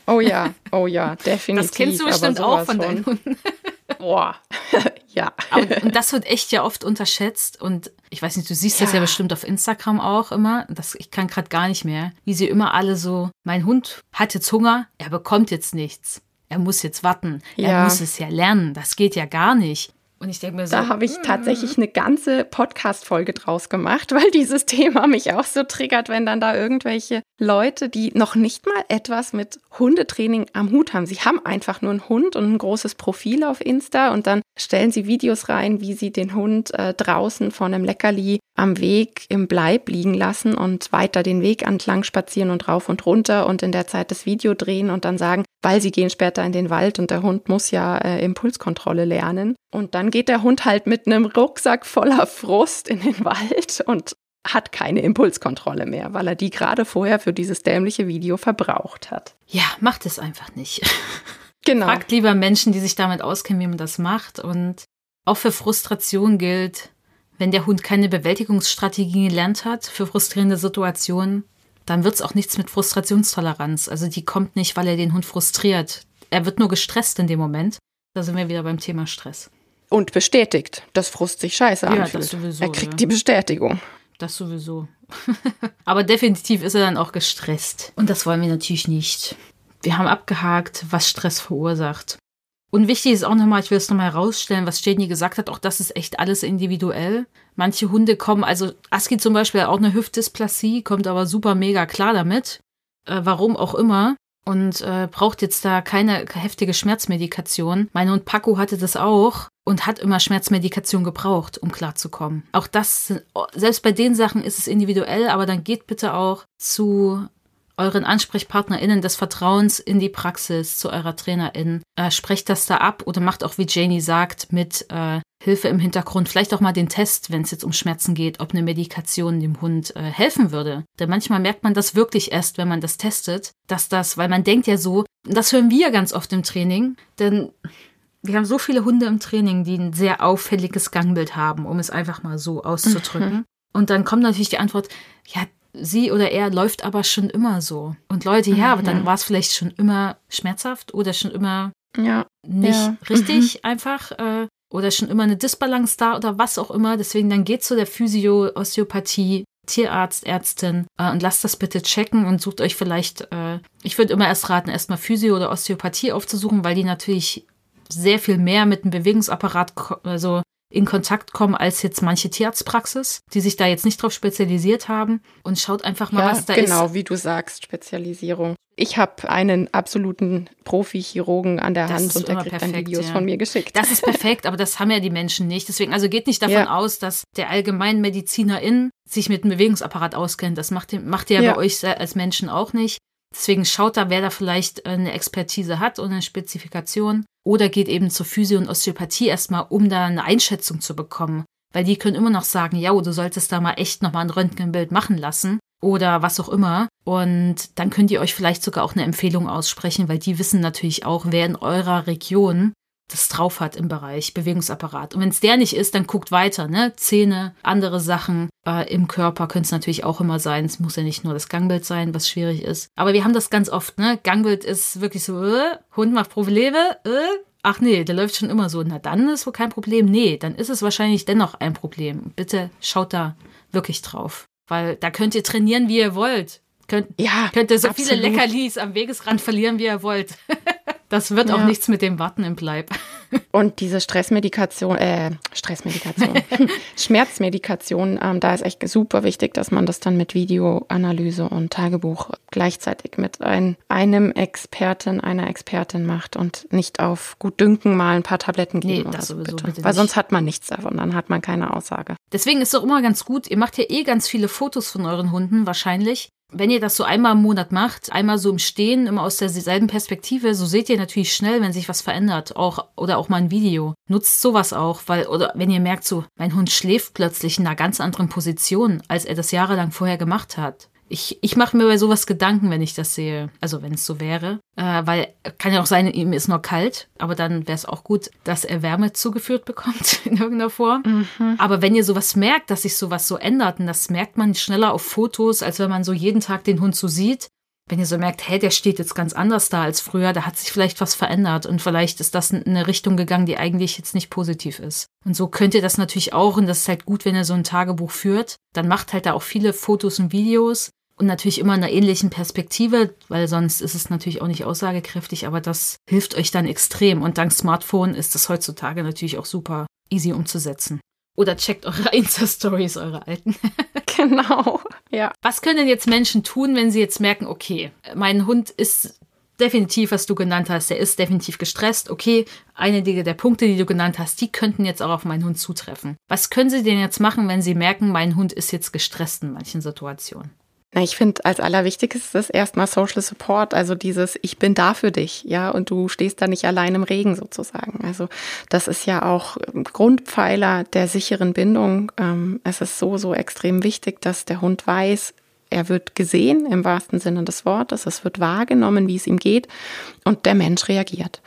Oh ja, oh ja, definitiv. Das kennst du bestimmt auch von deinen Hunden. Boah, ja. Aber, und das wird echt ja oft unterschätzt. Und ich weiß nicht, du siehst ja. das ja bestimmt auf Instagram auch immer. Das, ich kann gerade gar nicht mehr. Wie sie immer alle so, mein Hund hat jetzt Hunger, er bekommt jetzt nichts. Er muss jetzt warten. Ja. Er muss es ja lernen. Das geht ja gar nicht. Und ich denke mir so. Da habe ich tatsächlich eine ganze Podcast-Folge draus gemacht, weil dieses Thema mich auch so triggert, wenn dann da irgendwelche Leute, die noch nicht mal etwas mit Hundetraining am Hut haben. Sie haben einfach nur einen Hund und ein großes Profil auf Insta und dann stellen sie Videos rein, wie sie den Hund äh, draußen von einem Leckerli am Weg im Bleib liegen lassen und weiter den Weg entlang spazieren und rauf und runter und in der Zeit das Video drehen und dann sagen, weil sie gehen später in den Wald und der Hund muss ja äh, Impulskontrolle lernen. Und dann geht der Hund halt mit einem Rucksack voller Frust in den Wald und hat keine Impulskontrolle mehr, weil er die gerade vorher für dieses dämliche Video verbraucht hat. Ja, macht es einfach nicht. Genau. Fragt lieber Menschen, die sich damit auskennen, wie man das macht. Und auch für Frustration gilt, wenn der Hund keine Bewältigungsstrategien gelernt hat für frustrierende Situationen, dann wird es auch nichts mit Frustrationstoleranz. Also die kommt nicht, weil er den Hund frustriert. Er wird nur gestresst in dem Moment. Da sind wir wieder beim Thema Stress. Und bestätigt, dass Frust sich scheiße ja, anfühlt. Sowieso, er kriegt ja. die Bestätigung. Das sowieso. Aber definitiv ist er dann auch gestresst. Und das wollen wir natürlich nicht. Wir haben abgehakt, was Stress verursacht. Und wichtig ist auch nochmal, ich will es nochmal herausstellen, was Jenny gesagt hat, auch das ist echt alles individuell. Manche Hunde kommen, also Aski zum Beispiel hat auch eine Hüftdysplasie, kommt aber super mega klar damit. Äh, warum auch immer und äh, braucht jetzt da keine heftige Schmerzmedikation. Mein Hund Paco hatte das auch und hat immer Schmerzmedikation gebraucht, um klarzukommen. Auch das, selbst bei den Sachen ist es individuell, aber dann geht bitte auch zu euren AnsprechpartnerInnen des Vertrauens in die Praxis, zu eurer TrainerIn. Äh, sprecht das da ab oder macht auch, wie Janie sagt, mit äh, Hilfe im Hintergrund. Vielleicht auch mal den Test, wenn es jetzt um Schmerzen geht, ob eine Medikation dem Hund äh, helfen würde. Denn manchmal merkt man das wirklich erst, wenn man das testet, dass das, weil man denkt ja so, das hören wir ganz oft im Training, denn wir haben so viele Hunde im Training, die ein sehr auffälliges Gangbild haben, um es einfach mal so auszudrücken. Mhm. Und dann kommt natürlich die Antwort, ja, sie oder er läuft aber schon immer so. Und Leute, ja, aber dann war es vielleicht schon immer schmerzhaft oder schon immer ja. nicht ja. richtig mhm. einfach. Äh, oder schon immer eine Disbalance da oder was auch immer. Deswegen dann geht zu der Physio, Osteopathie, Tierarzt, Ärztin äh, und lasst das bitte checken und sucht euch vielleicht, äh, ich würde immer erst raten, erstmal Physio oder Osteopathie aufzusuchen, weil die natürlich sehr viel mehr mit dem Bewegungsapparat, also in Kontakt kommen als jetzt manche Tierarztpraxis, die sich da jetzt nicht drauf spezialisiert haben und schaut einfach mal, ja, was da genau, ist. Genau, wie du sagst, Spezialisierung. Ich habe einen absoluten Profi-Chirurgen an der das Hand und der kriegt perfekt, dann Videos ja. von mir geschickt. Das ist perfekt, aber das haben ja die Menschen nicht. Deswegen, also geht nicht davon ja. aus, dass der Allgemeinmedizinerin sich mit dem Bewegungsapparat auskennt. Das macht, macht ihr ja bei euch als Menschen auch nicht. Deswegen schaut da, wer da vielleicht äh, eine Expertise hat und eine Spezifikation. Oder geht eben zur Physio- und Osteopathie erstmal, um da eine Einschätzung zu bekommen. Weil die können immer noch sagen, ja, du solltest da mal echt nochmal ein Röntgenbild machen lassen oder was auch immer. Und dann könnt ihr euch vielleicht sogar auch eine Empfehlung aussprechen, weil die wissen natürlich auch, wer in eurer Region das drauf hat im Bereich Bewegungsapparat. Und wenn es der nicht ist, dann guckt weiter, ne? Zähne, andere Sachen äh, im Körper können es natürlich auch immer sein. Es muss ja nicht nur das Gangbild sein, was schwierig ist. Aber wir haben das ganz oft, ne? Gangbild ist wirklich so, äh, Hund macht Probleme, äh, ach nee, der läuft schon immer so. Na dann ist wohl kein Problem. Nee, dann ist es wahrscheinlich dennoch ein Problem. Bitte schaut da wirklich drauf. Weil da könnt ihr trainieren, wie ihr wollt. Könnt, ja, könnt ihr so absolut. viele Leckerlis am Wegesrand verlieren, wie ihr wollt. Das wird auch nichts mit dem Warten im Bleib. Und diese Stressmedikation, äh, Stressmedikation, Schmerzmedikation, ähm, da ist echt super wichtig, dass man das dann mit Videoanalyse und Tagebuch gleichzeitig mit ein, einem Experten, einer Expertin macht und nicht auf gut Dünken mal ein paar Tabletten geben. Nee, das so, sowieso bitte. bitte Weil sonst hat man nichts davon, dann hat man keine Aussage. Deswegen ist es auch immer ganz gut, ihr macht ja eh ganz viele Fotos von euren Hunden wahrscheinlich. Wenn ihr das so einmal im Monat macht, einmal so im Stehen, immer aus derselben Perspektive, so seht ihr natürlich schnell, wenn sich was verändert, auch oder auch mal ein Video. Nutzt sowas auch, weil oder wenn ihr merkt so, mein Hund schläft plötzlich in einer ganz anderen Position, als er das jahrelang vorher gemacht hat. Ich, ich mache mir bei sowas Gedanken, wenn ich das sehe. Also wenn es so wäre. Äh, weil kann ja auch sein, ihm ist nur kalt, aber dann wäre es auch gut, dass er Wärme zugeführt bekommt in irgendeiner Form. Mhm. Aber wenn ihr sowas merkt, dass sich sowas so ändert, und das merkt man schneller auf Fotos, als wenn man so jeden Tag den Hund so sieht, wenn ihr so merkt, hey, der steht jetzt ganz anders da als früher, da hat sich vielleicht was verändert und vielleicht ist das in eine Richtung gegangen, die eigentlich jetzt nicht positiv ist. Und so könnt ihr das natürlich auch und das ist halt gut, wenn ihr so ein Tagebuch führt. Dann macht halt da auch viele Fotos und Videos und natürlich immer in einer ähnlichen Perspektive, weil sonst ist es natürlich auch nicht aussagekräftig, aber das hilft euch dann extrem und dank Smartphone ist das heutzutage natürlich auch super easy umzusetzen. Oder checkt eure Insta-Stories, eure alten. genau, ja. Was können denn jetzt Menschen tun, wenn sie jetzt merken, okay, mein Hund ist definitiv, was du genannt hast, der ist definitiv gestresst. Okay, einige der Punkte, die du genannt hast, die könnten jetzt auch auf meinen Hund zutreffen. Was können sie denn jetzt machen, wenn sie merken, mein Hund ist jetzt gestresst in manchen Situationen? Na, ich finde, als allerwichtigstes erstmal Social Support, also dieses Ich bin da für dich, ja, und du stehst da nicht allein im Regen sozusagen. Also das ist ja auch Grundpfeiler der sicheren Bindung. Ähm, es ist so, so extrem wichtig, dass der Hund weiß, er wird gesehen im wahrsten Sinne des Wortes, es wird wahrgenommen, wie es ihm geht und der Mensch reagiert.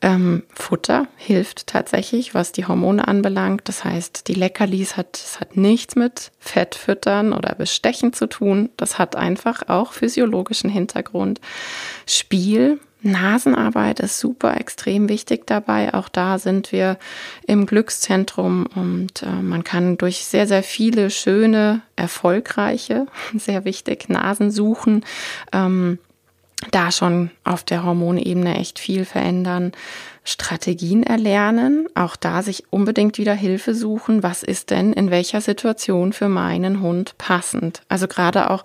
Ähm, Futter hilft tatsächlich, was die Hormone anbelangt. Das heißt, die Leckerlis hat, das hat nichts mit Fettfüttern oder Bestechen zu tun. Das hat einfach auch physiologischen Hintergrund. Spiel Nasenarbeit ist super extrem wichtig dabei. Auch da sind wir im Glückszentrum und äh, man kann durch sehr, sehr viele schöne, erfolgreiche, sehr wichtig, Nasen suchen. Ähm, da schon auf der Hormonebene echt viel verändern. Strategien erlernen, auch da sich unbedingt wieder Hilfe suchen. Was ist denn in welcher Situation für meinen Hund passend? Also gerade auch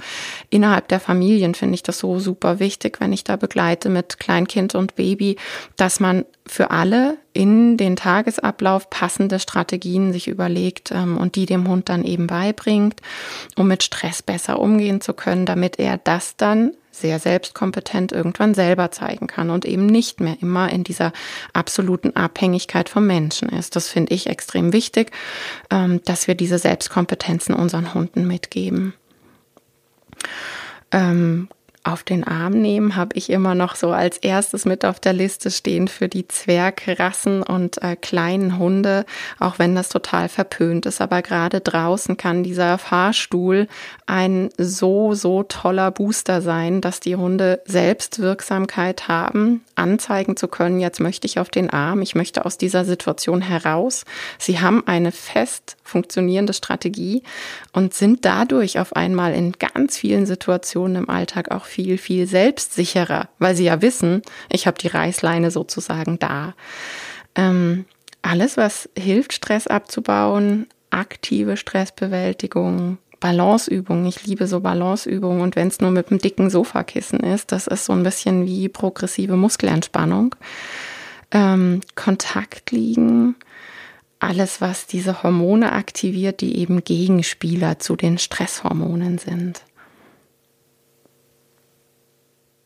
innerhalb der Familien finde ich das so super wichtig, wenn ich da begleite mit Kleinkind und Baby, dass man für alle in den Tagesablauf passende Strategien sich überlegt ähm, und die dem Hund dann eben beibringt, um mit Stress besser umgehen zu können, damit er das dann sehr selbstkompetent irgendwann selber zeigen kann und eben nicht mehr immer in dieser absoluten Abhängigkeit vom Menschen ist. Das finde ich extrem wichtig, ähm, dass wir diese Selbstkompetenzen unseren Hunden mitgeben. Auf den Arm nehmen habe ich immer noch so als erstes mit auf der Liste stehen für die Zwergrassen und äh, kleinen Hunde, auch wenn das total verpönt ist. Aber gerade draußen kann dieser Fahrstuhl ein so, so toller Booster sein, dass die Hunde Selbstwirksamkeit haben, anzeigen zu können, jetzt möchte ich auf den Arm, ich möchte aus dieser Situation heraus. Sie haben eine fest funktionierende Strategie und sind dadurch auf einmal in ganz vielen Situationen im Alltag auch viel, viel selbstsicherer, weil sie ja wissen, ich habe die Reißleine sozusagen da. Ähm, alles, was hilft, Stress abzubauen, aktive Stressbewältigung, Balanceübungen. Ich liebe so Balanceübungen und wenn es nur mit einem dicken Sofakissen ist, das ist so ein bisschen wie progressive Muskelentspannung. Ähm, Kontakt liegen, alles, was diese Hormone aktiviert, die eben Gegenspieler zu den Stresshormonen sind.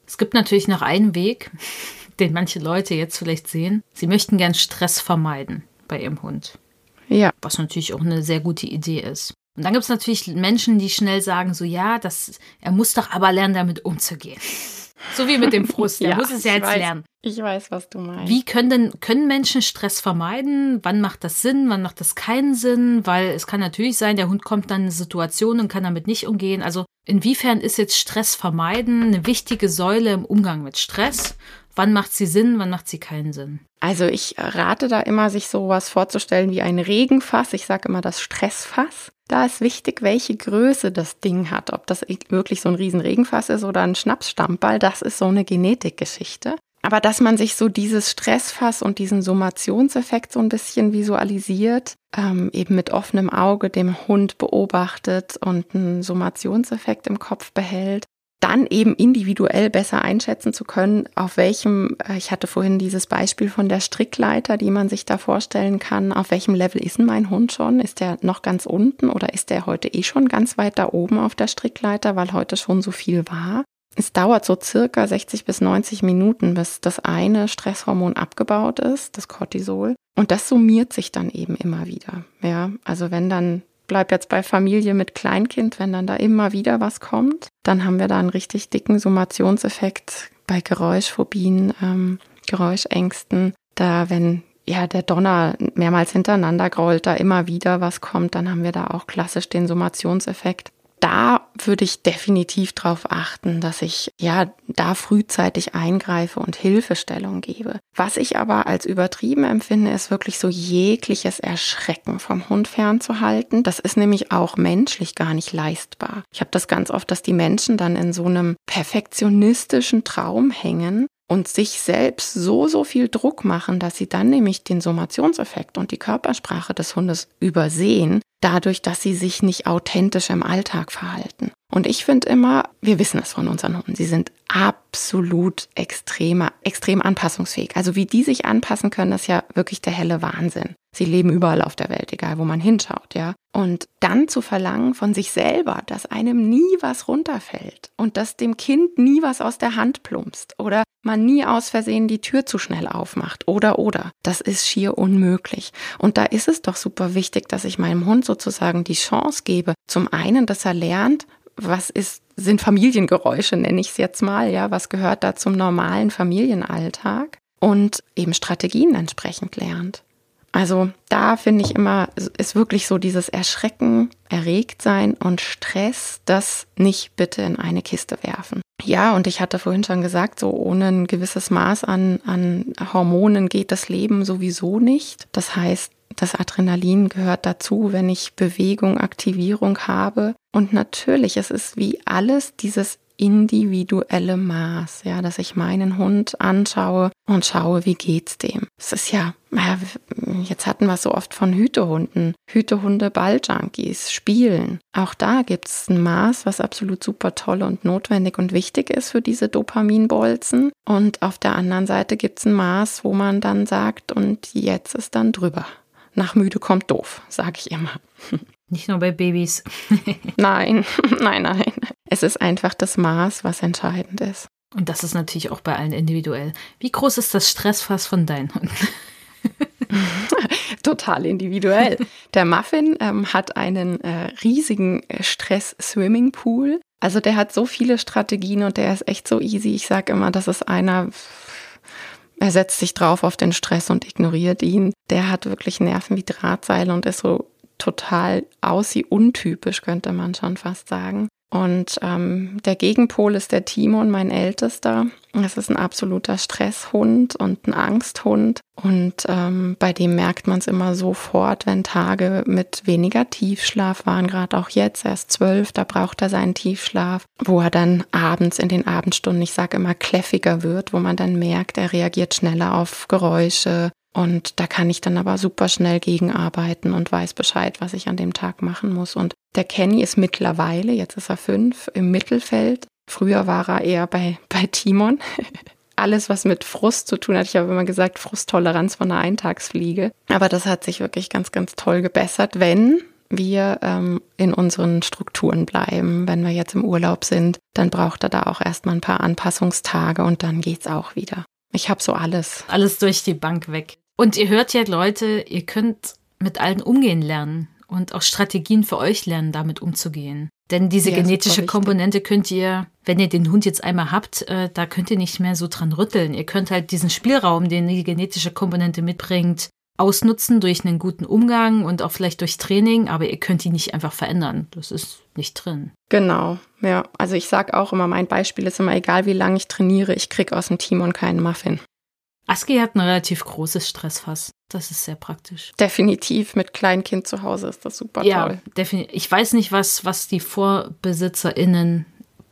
Es gibt natürlich noch einen Weg, den manche Leute jetzt vielleicht sehen. Sie möchten gern Stress vermeiden bei ihrem Hund. Ja. Was natürlich auch eine sehr gute Idee ist. Und dann gibt es natürlich Menschen, die schnell sagen, so ja, das, er muss doch aber lernen, damit umzugehen. So wie mit dem Frust, er ja, muss es ja jetzt weiß, lernen. Ich weiß, was du meinst. Wie können denn, können Menschen Stress vermeiden? Wann macht das Sinn? Wann macht das keinen Sinn? Weil es kann natürlich sein, der Hund kommt dann in eine Situation und kann damit nicht umgehen. Also inwiefern ist jetzt Stress vermeiden eine wichtige Säule im Umgang mit Stress? Wann macht sie Sinn, wann macht sie keinen Sinn? Also ich rate da immer, sich sowas vorzustellen wie ein Regenfass. Ich sage immer das Stressfass. Da ist wichtig, welche Größe das Ding hat. Ob das wirklich so ein riesen Regenfass ist oder ein Schnapsstammball, das ist so eine Genetikgeschichte. Aber dass man sich so dieses Stressfass und diesen Summationseffekt so ein bisschen visualisiert, ähm, eben mit offenem Auge dem Hund beobachtet und einen Summationseffekt im Kopf behält, dann eben individuell besser einschätzen zu können, auf welchem, äh, ich hatte vorhin dieses Beispiel von der Strickleiter, die man sich da vorstellen kann, auf welchem Level ist denn mein Hund schon? Ist der noch ganz unten oder ist der heute eh schon ganz weit da oben auf der Strickleiter, weil heute schon so viel war? Es dauert so circa 60 bis 90 Minuten, bis das eine Stresshormon abgebaut ist, das Cortisol. Und das summiert sich dann eben immer wieder. Ja, also wenn dann bleib jetzt bei Familie mit Kleinkind, wenn dann da immer wieder was kommt, dann haben wir da einen richtig dicken Summationseffekt bei Geräuschphobien, ähm, Geräuschängsten. Da, wenn ja der Donner mehrmals hintereinander grollt, da immer wieder was kommt, dann haben wir da auch klassisch den Summationseffekt da würde ich definitiv darauf achten, dass ich ja da frühzeitig eingreife und Hilfestellung gebe. Was ich aber als übertrieben empfinde, ist wirklich so jegliches Erschrecken vom Hund fernzuhalten. Das ist nämlich auch menschlich gar nicht leistbar. Ich habe das ganz oft, dass die Menschen dann in so einem perfektionistischen Traum hängen und sich selbst so, so viel Druck machen, dass sie dann nämlich den Summationseffekt und die Körpersprache des Hundes übersehen, dadurch, dass sie sich nicht authentisch im Alltag verhalten. Und ich finde immer, wir wissen es von unseren Hunden, sie sind absolut extremer, extrem anpassungsfähig. Also wie die sich anpassen können, ist ja wirklich der helle Wahnsinn. Sie leben überall auf der Welt, egal wo man hinschaut, ja. Und dann zu verlangen von sich selber, dass einem nie was runterfällt und dass dem Kind nie was aus der Hand plumpst oder man nie aus Versehen die Tür zu schnell aufmacht oder oder, das ist schier unmöglich. Und da ist es doch super wichtig, dass ich meinem Hund sozusagen die Chance gebe, zum einen, dass er lernt, was ist, sind Familiengeräusche, nenne ich es jetzt mal, ja, was gehört da zum normalen Familienalltag und eben Strategien entsprechend lernt. Also da finde ich immer, ist wirklich so dieses Erschrecken, Erregtsein und Stress, das nicht bitte in eine Kiste werfen. Ja, und ich hatte vorhin schon gesagt, so ohne ein gewisses Maß an, an Hormonen geht das Leben sowieso nicht. Das heißt, das Adrenalin gehört dazu, wenn ich Bewegung, Aktivierung habe. Und natürlich, es ist wie alles dieses individuelle Maß, ja, dass ich meinen Hund anschaue und schaue, wie geht's dem. Es ist ja, jetzt hatten wir so oft von Hütehunden, Hütehunde, Balljunkies, Spielen. Auch da gibt's ein Maß, was absolut super toll und notwendig und wichtig ist für diese Dopaminbolzen. Und auf der anderen Seite gibt's ein Maß, wo man dann sagt, und jetzt ist dann drüber. Nach müde kommt doof, sage ich immer. Nicht nur bei Babys. nein, nein, nein. Es ist einfach das Maß, was entscheidend ist. Und das ist natürlich auch bei allen individuell. Wie groß ist das Stressfass von deinen Hunden? Total individuell. Der Muffin ähm, hat einen äh, riesigen äh, Stress-Swimming-Pool. Also der hat so viele Strategien und der ist echt so easy. Ich sage immer, das ist einer, er setzt sich drauf auf den Stress und ignoriert ihn. Der hat wirklich Nerven wie Drahtseile und ist so total aussie untypisch, könnte man schon fast sagen. Und ähm, der Gegenpol ist der Timon, mein Ältester. Das ist ein absoluter Stresshund und ein Angsthund. Und ähm, bei dem merkt man es immer sofort, wenn Tage mit weniger Tiefschlaf waren, gerade auch jetzt, er ist zwölf, da braucht er seinen Tiefschlaf, wo er dann abends in den Abendstunden, ich sage immer, kläffiger wird, wo man dann merkt, er reagiert schneller auf Geräusche, und da kann ich dann aber super schnell gegenarbeiten und weiß Bescheid, was ich an dem Tag machen muss. Und der Kenny ist mittlerweile, jetzt ist er fünf, im Mittelfeld. Früher war er eher bei, bei Timon. Alles, was mit Frust zu tun hat. Ich habe immer gesagt, Frusttoleranz von einer Eintagsfliege. Aber das hat sich wirklich ganz, ganz toll gebessert, wenn wir ähm, in unseren Strukturen bleiben. Wenn wir jetzt im Urlaub sind, dann braucht er da auch erstmal ein paar Anpassungstage und dann geht's auch wieder. Ich habe so alles. Alles durch die Bank weg. Und ihr hört ja, Leute, ihr könnt mit allen umgehen lernen und auch Strategien für euch lernen, damit umzugehen. Denn diese ja, genetische Komponente könnt ihr, wenn ihr den Hund jetzt einmal habt, äh, da könnt ihr nicht mehr so dran rütteln. Ihr könnt halt diesen Spielraum, den die genetische Komponente mitbringt, ausnutzen durch einen guten Umgang und auch vielleicht durch Training, aber ihr könnt ihn nicht einfach verändern. Das ist nicht drin. Genau, ja. Also ich sage auch immer, mein Beispiel ist immer, egal wie lange ich trainiere, ich kriege aus dem Timon keinen Muffin. Aski hat ein relativ großes Stressfass. Das ist sehr praktisch. Definitiv mit Kleinkind zu Hause ist das super ja, toll. Ja, definitiv. Ich weiß nicht, was, was die VorbesitzerInnen,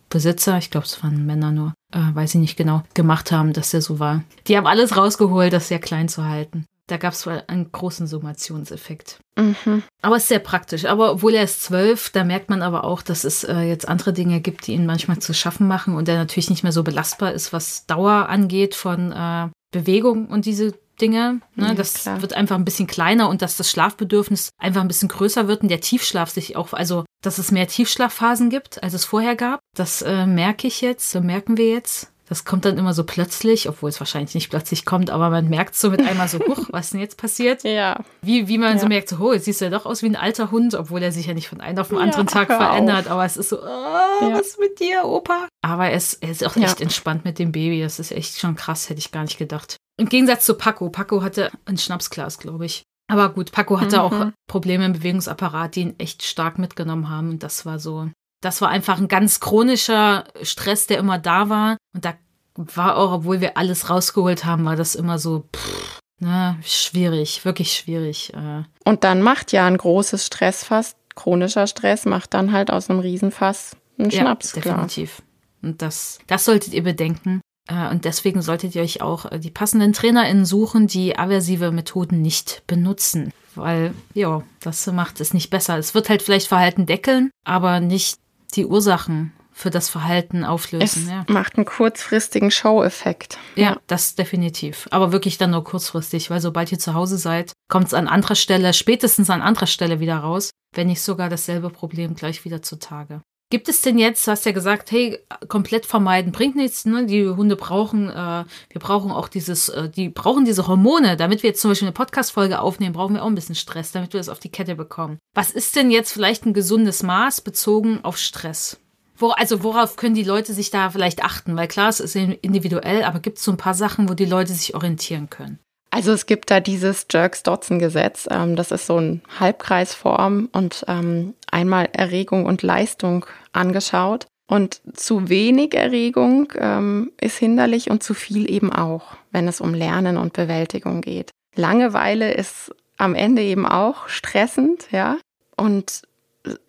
Besitzer, ich glaube, es waren Männer nur, äh, weiß ich nicht genau, gemacht haben, dass der so war. Die haben alles rausgeholt, das sehr klein zu halten. Da gab es einen großen Summationseffekt. Mhm. Aber es ist sehr praktisch. Aber obwohl er ist zwölf, da merkt man aber auch, dass es äh, jetzt andere Dinge gibt, die ihn manchmal zu schaffen machen und der natürlich nicht mehr so belastbar ist, was Dauer angeht von äh, Bewegung und diese Dinge. Ne? Ja, das klar. wird einfach ein bisschen kleiner und dass das Schlafbedürfnis einfach ein bisschen größer wird und der Tiefschlaf sich auch, also dass es mehr Tiefschlafphasen gibt, als es vorher gab. Das äh, merke ich jetzt, so merken wir jetzt. Das kommt dann immer so plötzlich, obwohl es wahrscheinlich nicht plötzlich kommt, aber man merkt so mit einmal so, huch, was denn jetzt passiert? Ja. Wie, wie man ja. so merkt, so, oh, jetzt siehst du ja doch aus wie ein alter Hund, obwohl er sich ja nicht von einem auf den anderen ja, Tag verändert. Auf. Aber es ist so, oh, ja. was ist mit dir, Opa? Aber er ist, er ist auch echt entspannt mit dem Baby. Das ist echt schon krass, hätte ich gar nicht gedacht. Im Gegensatz zu Paco. Paco hatte ein Schnapsglas, glaube ich. Aber gut, Paco hatte mhm. auch Probleme im Bewegungsapparat, die ihn echt stark mitgenommen haben. Und das war so, das war einfach ein ganz chronischer Stress, der immer da war. Und da war auch, obwohl wir alles rausgeholt haben, war das immer so, pff, na, schwierig, wirklich schwierig. Äh. Und dann macht ja ein großes Stressfass, chronischer Stress, macht dann halt aus einem Riesenfass einen ja, Schnaps. Definitiv. Und das, das solltet ihr bedenken. Äh, und deswegen solltet ihr euch auch äh, die passenden TrainerInnen suchen, die aversive Methoden nicht benutzen. Weil, ja, das macht es nicht besser. Es wird halt vielleicht Verhalten deckeln, aber nicht die Ursachen für das Verhalten auflösen. Es ja. macht einen kurzfristigen Show-Effekt. Ja, ja, das definitiv. Aber wirklich dann nur kurzfristig, weil sobald ihr zu Hause seid, kommt es an anderer Stelle, spätestens an anderer Stelle wieder raus, wenn nicht sogar dasselbe Problem gleich wieder zutage. Gibt es denn jetzt, du hast ja gesagt, hey, komplett vermeiden bringt nichts, ne? Die Hunde brauchen, äh, wir brauchen auch dieses, äh, die brauchen diese Hormone, damit wir jetzt zum Beispiel eine Podcast-Folge aufnehmen, brauchen wir auch ein bisschen Stress, damit wir das auf die Kette bekommen. Was ist denn jetzt vielleicht ein gesundes Maß bezogen auf Stress? Wo, also worauf können die Leute sich da vielleicht achten? Weil klar, es ist individuell, aber gibt es so ein paar Sachen, wo die Leute sich orientieren können? Also es gibt da dieses Jerks-Dodson-Gesetz. Ähm, das ist so ein Halbkreisform und ähm, einmal Erregung und Leistung angeschaut. Und zu wenig Erregung ähm, ist hinderlich und zu viel eben auch, wenn es um Lernen und Bewältigung geht. Langeweile ist am Ende eben auch stressend, ja. Und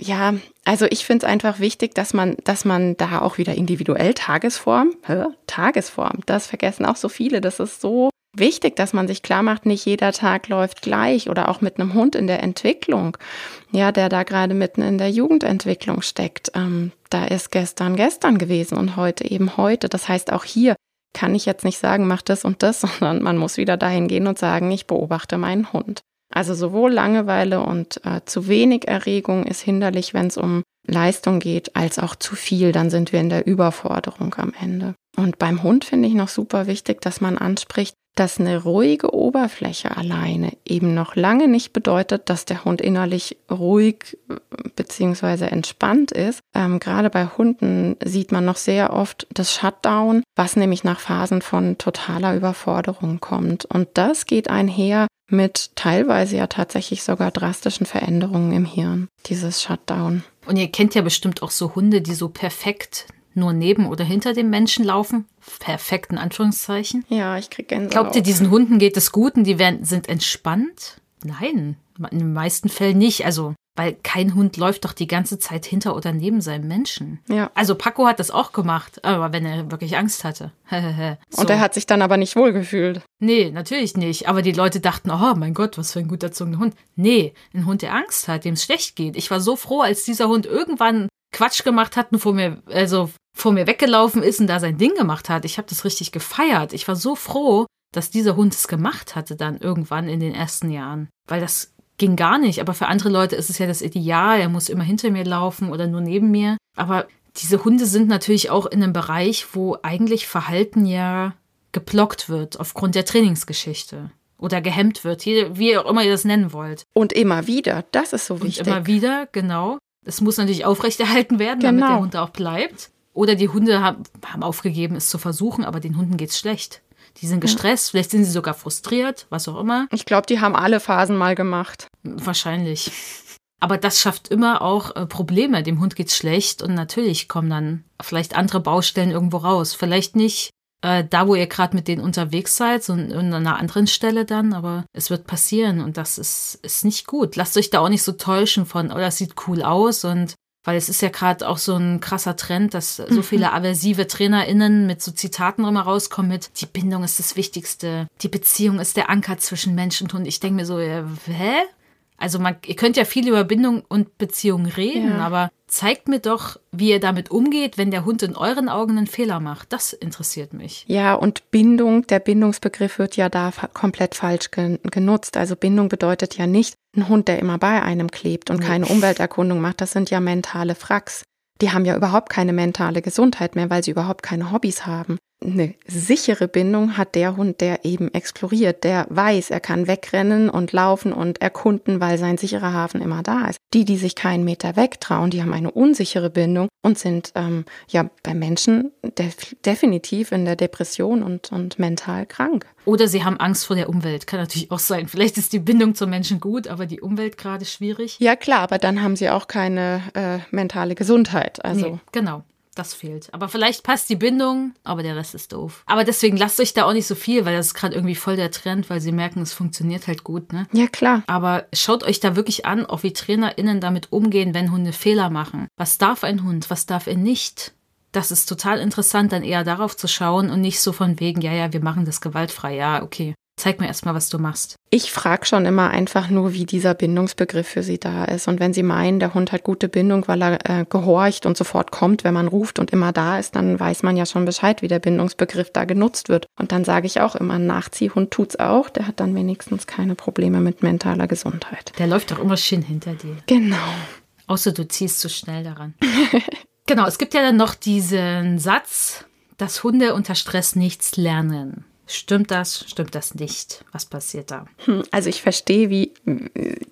ja, also ich finde es einfach wichtig, dass man, dass man da auch wieder individuell Tagesform, hä? Tagesform, das vergessen auch so viele. Das ist so wichtig, dass man sich klar macht, nicht jeder Tag läuft gleich oder auch mit einem Hund in der Entwicklung, ja, der da gerade mitten in der Jugendentwicklung steckt. Ähm, da ist gestern gestern gewesen und heute eben heute. Das heißt, auch hier kann ich jetzt nicht sagen, mach das und das, sondern man muss wieder dahin gehen und sagen, ich beobachte meinen Hund. Also sowohl Langeweile und äh, zu wenig Erregung ist hinderlich, wenn es um Leistung geht, als auch zu viel. Dann sind wir in der Überforderung am Ende. Und beim Hund finde ich noch super wichtig, dass man anspricht, dass eine ruhige Oberfläche alleine eben noch lange nicht bedeutet, dass der Hund innerlich ruhig äh, bzw. entspannt ist. Ähm, gerade bei Hunden sieht man noch sehr oft das Shutdown, was nämlich nach Phasen von totaler Überforderung kommt. Und das geht einher mit teilweise ja tatsächlich sogar drastischen Veränderungen im Hirn, dieses Shutdown. Und ihr kennt ja bestimmt auch so Hunde, die so perfekt nur neben oder hinter dem Menschen laufen. Perfekt in Anführungszeichen. Ja, ich krieg Gänsehaut. Glaubt ihr, diesen Hunden geht es gut und die werden, sind entspannt? Nein, in den meisten Fällen nicht. Also, weil kein Hund läuft doch die ganze Zeit hinter oder neben seinem Menschen. Ja. Also Paco hat das auch gemacht, aber wenn er wirklich Angst hatte. so. Und er hat sich dann aber nicht wohlgefühlt. Nee, natürlich nicht. Aber die Leute dachten, oh mein Gott, was für ein gut erzogener Hund. Nee, ein Hund, der Angst hat, dem es schlecht geht. Ich war so froh, als dieser Hund irgendwann Quatsch gemacht hat und vor mir, also vor mir weggelaufen ist und da sein Ding gemacht hat. Ich habe das richtig gefeiert. Ich war so froh, dass dieser Hund es gemacht hatte dann irgendwann in den ersten Jahren. Weil das ging gar nicht. Aber für andere Leute ist es ja das Ideal. Er muss immer hinter mir laufen oder nur neben mir. Aber diese Hunde sind natürlich auch in einem Bereich, wo eigentlich Verhalten ja geblockt wird aufgrund der Trainingsgeschichte oder gehemmt wird, wie auch immer ihr das nennen wollt. Und immer wieder, das ist so wichtig. Und immer wieder, genau. Es muss natürlich aufrechterhalten werden, genau. damit der Hund auch bleibt. Oder die Hunde haben, haben aufgegeben, es zu versuchen, aber den Hunden geht es schlecht. Die sind gestresst, vielleicht sind sie sogar frustriert, was auch immer. Ich glaube, die haben alle Phasen mal gemacht. Wahrscheinlich. Aber das schafft immer auch äh, Probleme. Dem Hund geht's schlecht und natürlich kommen dann vielleicht andere Baustellen irgendwo raus. Vielleicht nicht äh, da, wo ihr gerade mit denen unterwegs seid, so an einer anderen Stelle dann, aber es wird passieren und das ist, ist nicht gut. Lasst euch da auch nicht so täuschen von, oh, das sieht cool aus und Weil es ist ja gerade auch so ein krasser Trend, dass so viele aversive TrainerInnen mit so Zitaten immer rauskommen mit, die Bindung ist das Wichtigste, die Beziehung ist der Anker zwischen Mensch und Hund. Ich denke mir so, äh, hä? Also man, ihr könnt ja viel über Bindung und Beziehung reden, ja. aber zeigt mir doch, wie ihr damit umgeht, wenn der Hund in euren Augen einen Fehler macht. Das interessiert mich. Ja, und Bindung, der Bindungsbegriff wird ja da komplett falsch genutzt. Also Bindung bedeutet ja nicht ein Hund, der immer bei einem klebt und nee. keine Umwelterkundung macht. Das sind ja mentale Fracks. Die haben ja überhaupt keine mentale Gesundheit mehr, weil sie überhaupt keine Hobbys haben eine sichere Bindung hat der Hund, der eben exploriert, der weiß, er kann wegrennen und laufen und erkunden, weil sein sicherer Hafen immer da ist. Die, die sich keinen Meter wegtrauen, die haben eine unsichere Bindung und sind ähm, ja bei Menschen def definitiv in der Depression und, und mental krank. Oder sie haben Angst vor der Umwelt, kann natürlich auch sein. Vielleicht ist die Bindung zum Menschen gut, aber die Umwelt gerade schwierig. Ja klar, aber dann haben sie auch keine äh, mentale Gesundheit. Also nee, genau. Das fehlt. Aber vielleicht passt die Bindung, aber der Rest ist doof. Aber deswegen lasst euch da auch nicht so viel, weil das ist gerade irgendwie voll der Trend, weil sie merken, es funktioniert halt gut, ne? Ja, klar. Aber schaut euch da wirklich an, auch wie TrainerInnen damit umgehen, wenn Hunde Fehler machen. Was darf ein Hund, was darf er nicht? Das ist total interessant, dann eher darauf zu schauen und nicht so von wegen, ja, ja, wir machen das gewaltfrei. Ja, okay. Zeig mir erstmal, was du machst. Ich frage schon immer einfach nur, wie dieser Bindungsbegriff für sie da ist. Und wenn sie meinen, der Hund hat gute Bindung, weil er äh, gehorcht und sofort kommt, wenn man ruft und immer da ist, dann weiß man ja schon Bescheid, wie der Bindungsbegriff da genutzt wird. Und dann sage ich auch immer, ein Nachziehhund tut's auch. Der hat dann wenigstens keine Probleme mit mentaler Gesundheit. Der läuft doch immer schön hinter dir. Genau. Außer du ziehst zu schnell daran. genau, es gibt ja dann noch diesen Satz, dass Hunde unter Stress nichts lernen. Stimmt das? Stimmt das nicht? Was passiert da? Hm, also ich verstehe, wie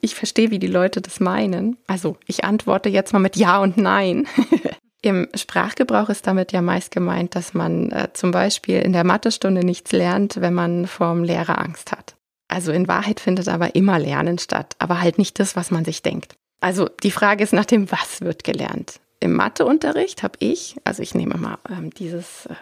ich verstehe, wie die Leute das meinen. Also ich antworte jetzt mal mit Ja und Nein. Im Sprachgebrauch ist damit ja meist gemeint, dass man äh, zum Beispiel in der Mathestunde nichts lernt, wenn man vom Lehrer Angst hat. Also in Wahrheit findet aber immer Lernen statt, aber halt nicht das, was man sich denkt. Also die Frage ist nach dem, was wird gelernt. Im Matheunterricht habe ich, also ich nehme mal ähm, dieses äh,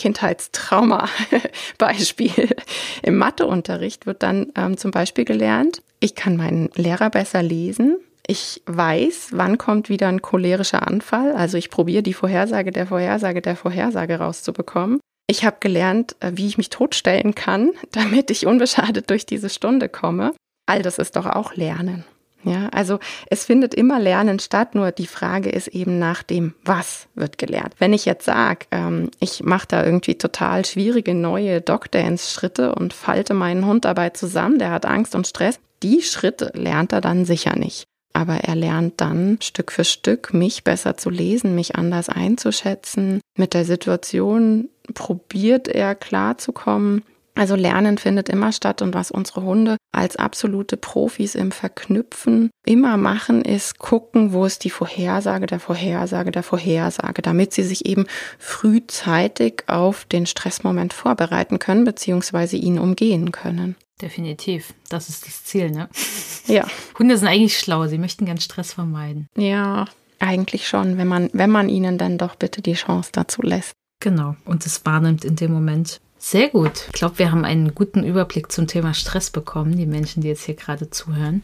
Kindheitstrauma-Beispiel. Im Matheunterricht wird dann ähm, zum Beispiel gelernt, ich kann meinen Lehrer besser lesen. Ich weiß, wann kommt wieder ein cholerischer Anfall. Also ich probiere die Vorhersage der Vorhersage der Vorhersage rauszubekommen. Ich habe gelernt, äh, wie ich mich totstellen kann, damit ich unbeschadet durch diese Stunde komme. All das ist doch auch Lernen. Ja, also es findet immer Lernen statt, nur die Frage ist eben nach dem, was wird gelernt. Wenn ich jetzt sage, ähm, ich mache da irgendwie total schwierige neue Dog-Dance-Schritte und falte meinen Hund dabei zusammen, der hat Angst und Stress, die Schritte lernt er dann sicher nicht. Aber er lernt dann Stück für Stück, mich besser zu lesen, mich anders einzuschätzen. Mit der Situation probiert er klarzukommen also Lernen findet immer statt und was unsere Hunde als absolute Profis im Verknüpfen immer machen, ist gucken, wo ist die Vorhersage der Vorhersage der Vorhersage, damit sie sich eben frühzeitig auf den Stressmoment vorbereiten können, beziehungsweise ihn umgehen können. Definitiv. Das ist das Ziel, ne? Ja. Hunde sind eigentlich schlau, sie möchten gern Stress vermeiden. Ja, eigentlich schon, wenn man, wenn man ihnen dann doch bitte die Chance dazu lässt. Genau. Und es wahrnimmt in dem Moment. Sehr gut. Ich glaube, wir haben einen guten Überblick zum Thema Stress bekommen, die Menschen, die jetzt hier gerade zuhören.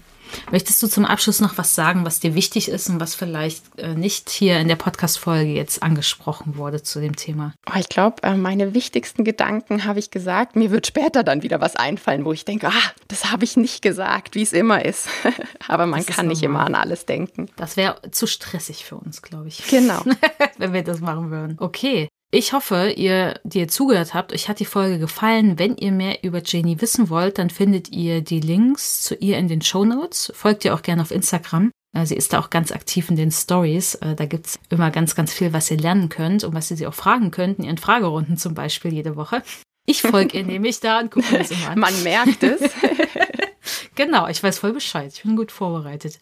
Möchtest du zum Abschluss noch was sagen, was dir wichtig ist und was vielleicht äh, nicht hier in der Podcast-Folge jetzt angesprochen wurde zu dem Thema? Oh, ich glaube, äh, meine wichtigsten Gedanken habe ich gesagt. Mir wird später dann wieder was einfallen, wo ich denke, ah, das habe ich nicht gesagt, wie es immer ist. Aber man das kann nicht immer an alles denken. Das wäre zu stressig für uns, glaube ich. Genau. Wenn wir das machen würden. Okay. Ich hoffe, ihr, die ihr zugehört habt, euch hat die Folge gefallen. Wenn ihr mehr über Janie wissen wollt, dann findet ihr die Links zu ihr in den Show Notes. Folgt ihr auch gerne auf Instagram. Äh, sie ist da auch ganz aktiv in den Stories. Äh, da gibt's immer ganz, ganz viel, was ihr lernen könnt und was ihr sie auch fragen könnt, in ihren Fragerunden zum Beispiel jede Woche. Ich folge ihr nämlich da und gucke mir das immer an. Man merkt es. Genau, ich weiß voll Bescheid. Ich bin gut vorbereitet.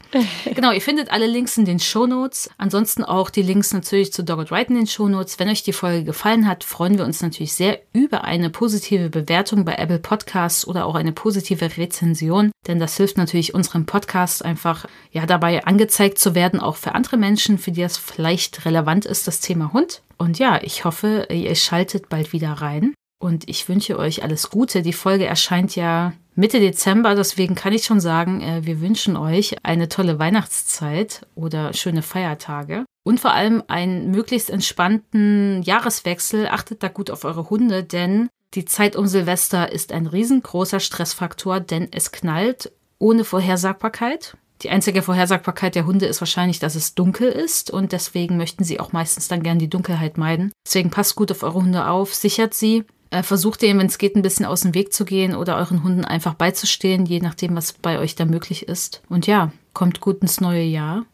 genau, ihr findet alle Links in den Show Notes. Ansonsten auch die Links natürlich zu Dogged Ride in den Show Notes. Wenn euch die Folge gefallen hat, freuen wir uns natürlich sehr über eine positive Bewertung bei Apple Podcasts oder auch eine positive Rezension, denn das hilft natürlich unserem Podcast einfach ja dabei angezeigt zu werden, auch für andere Menschen, für die das vielleicht relevant ist, das Thema Hund. Und ja, ich hoffe, ihr schaltet bald wieder rein. Und ich wünsche euch alles Gute. Die Folge erscheint ja Mitte Dezember. Deswegen kann ich schon sagen, äh, wir wünschen euch eine tolle Weihnachtszeit oder schöne Feiertage. Und vor allem einen möglichst entspannten Jahreswechsel. Achtet da gut auf eure Hunde, denn die Zeit um Silvester ist ein riesengroßer Stressfaktor, denn es knallt ohne Vorhersagbarkeit. Die einzige Vorhersagbarkeit der Hunde ist wahrscheinlich, dass es dunkel ist und deswegen möchten sie auch meistens dann gern die Dunkelheit meiden. Deswegen passt gut auf eure Hunde auf, sichert sie, versucht ihr, wenn es geht, ein bisschen aus dem Weg zu gehen oder euren Hunden einfach beizustehen, je nachdem, was bei euch da möglich ist. Und ja, kommt gut ins neue Jahr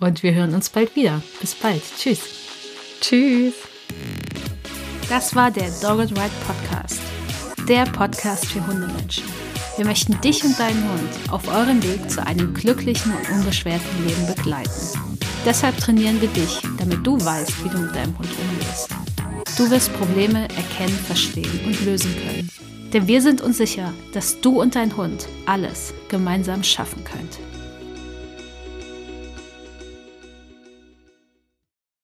und wir hören uns bald wieder. Bis bald. Tschüss. Tschüss. Das war der Dogged Ride Podcast. Der Podcast für Hundemenschen. Wir möchten dich und deinen Hund auf eurem Weg zu einem glücklichen und unbeschwerten Leben begleiten. Deshalb trainieren wir dich, damit du weißt, wie du mit deinem Hund umgehst. Du wirst Probleme erkennen, verstehen und lösen können. Denn wir sind uns sicher, dass du und dein Hund alles gemeinsam schaffen könnt.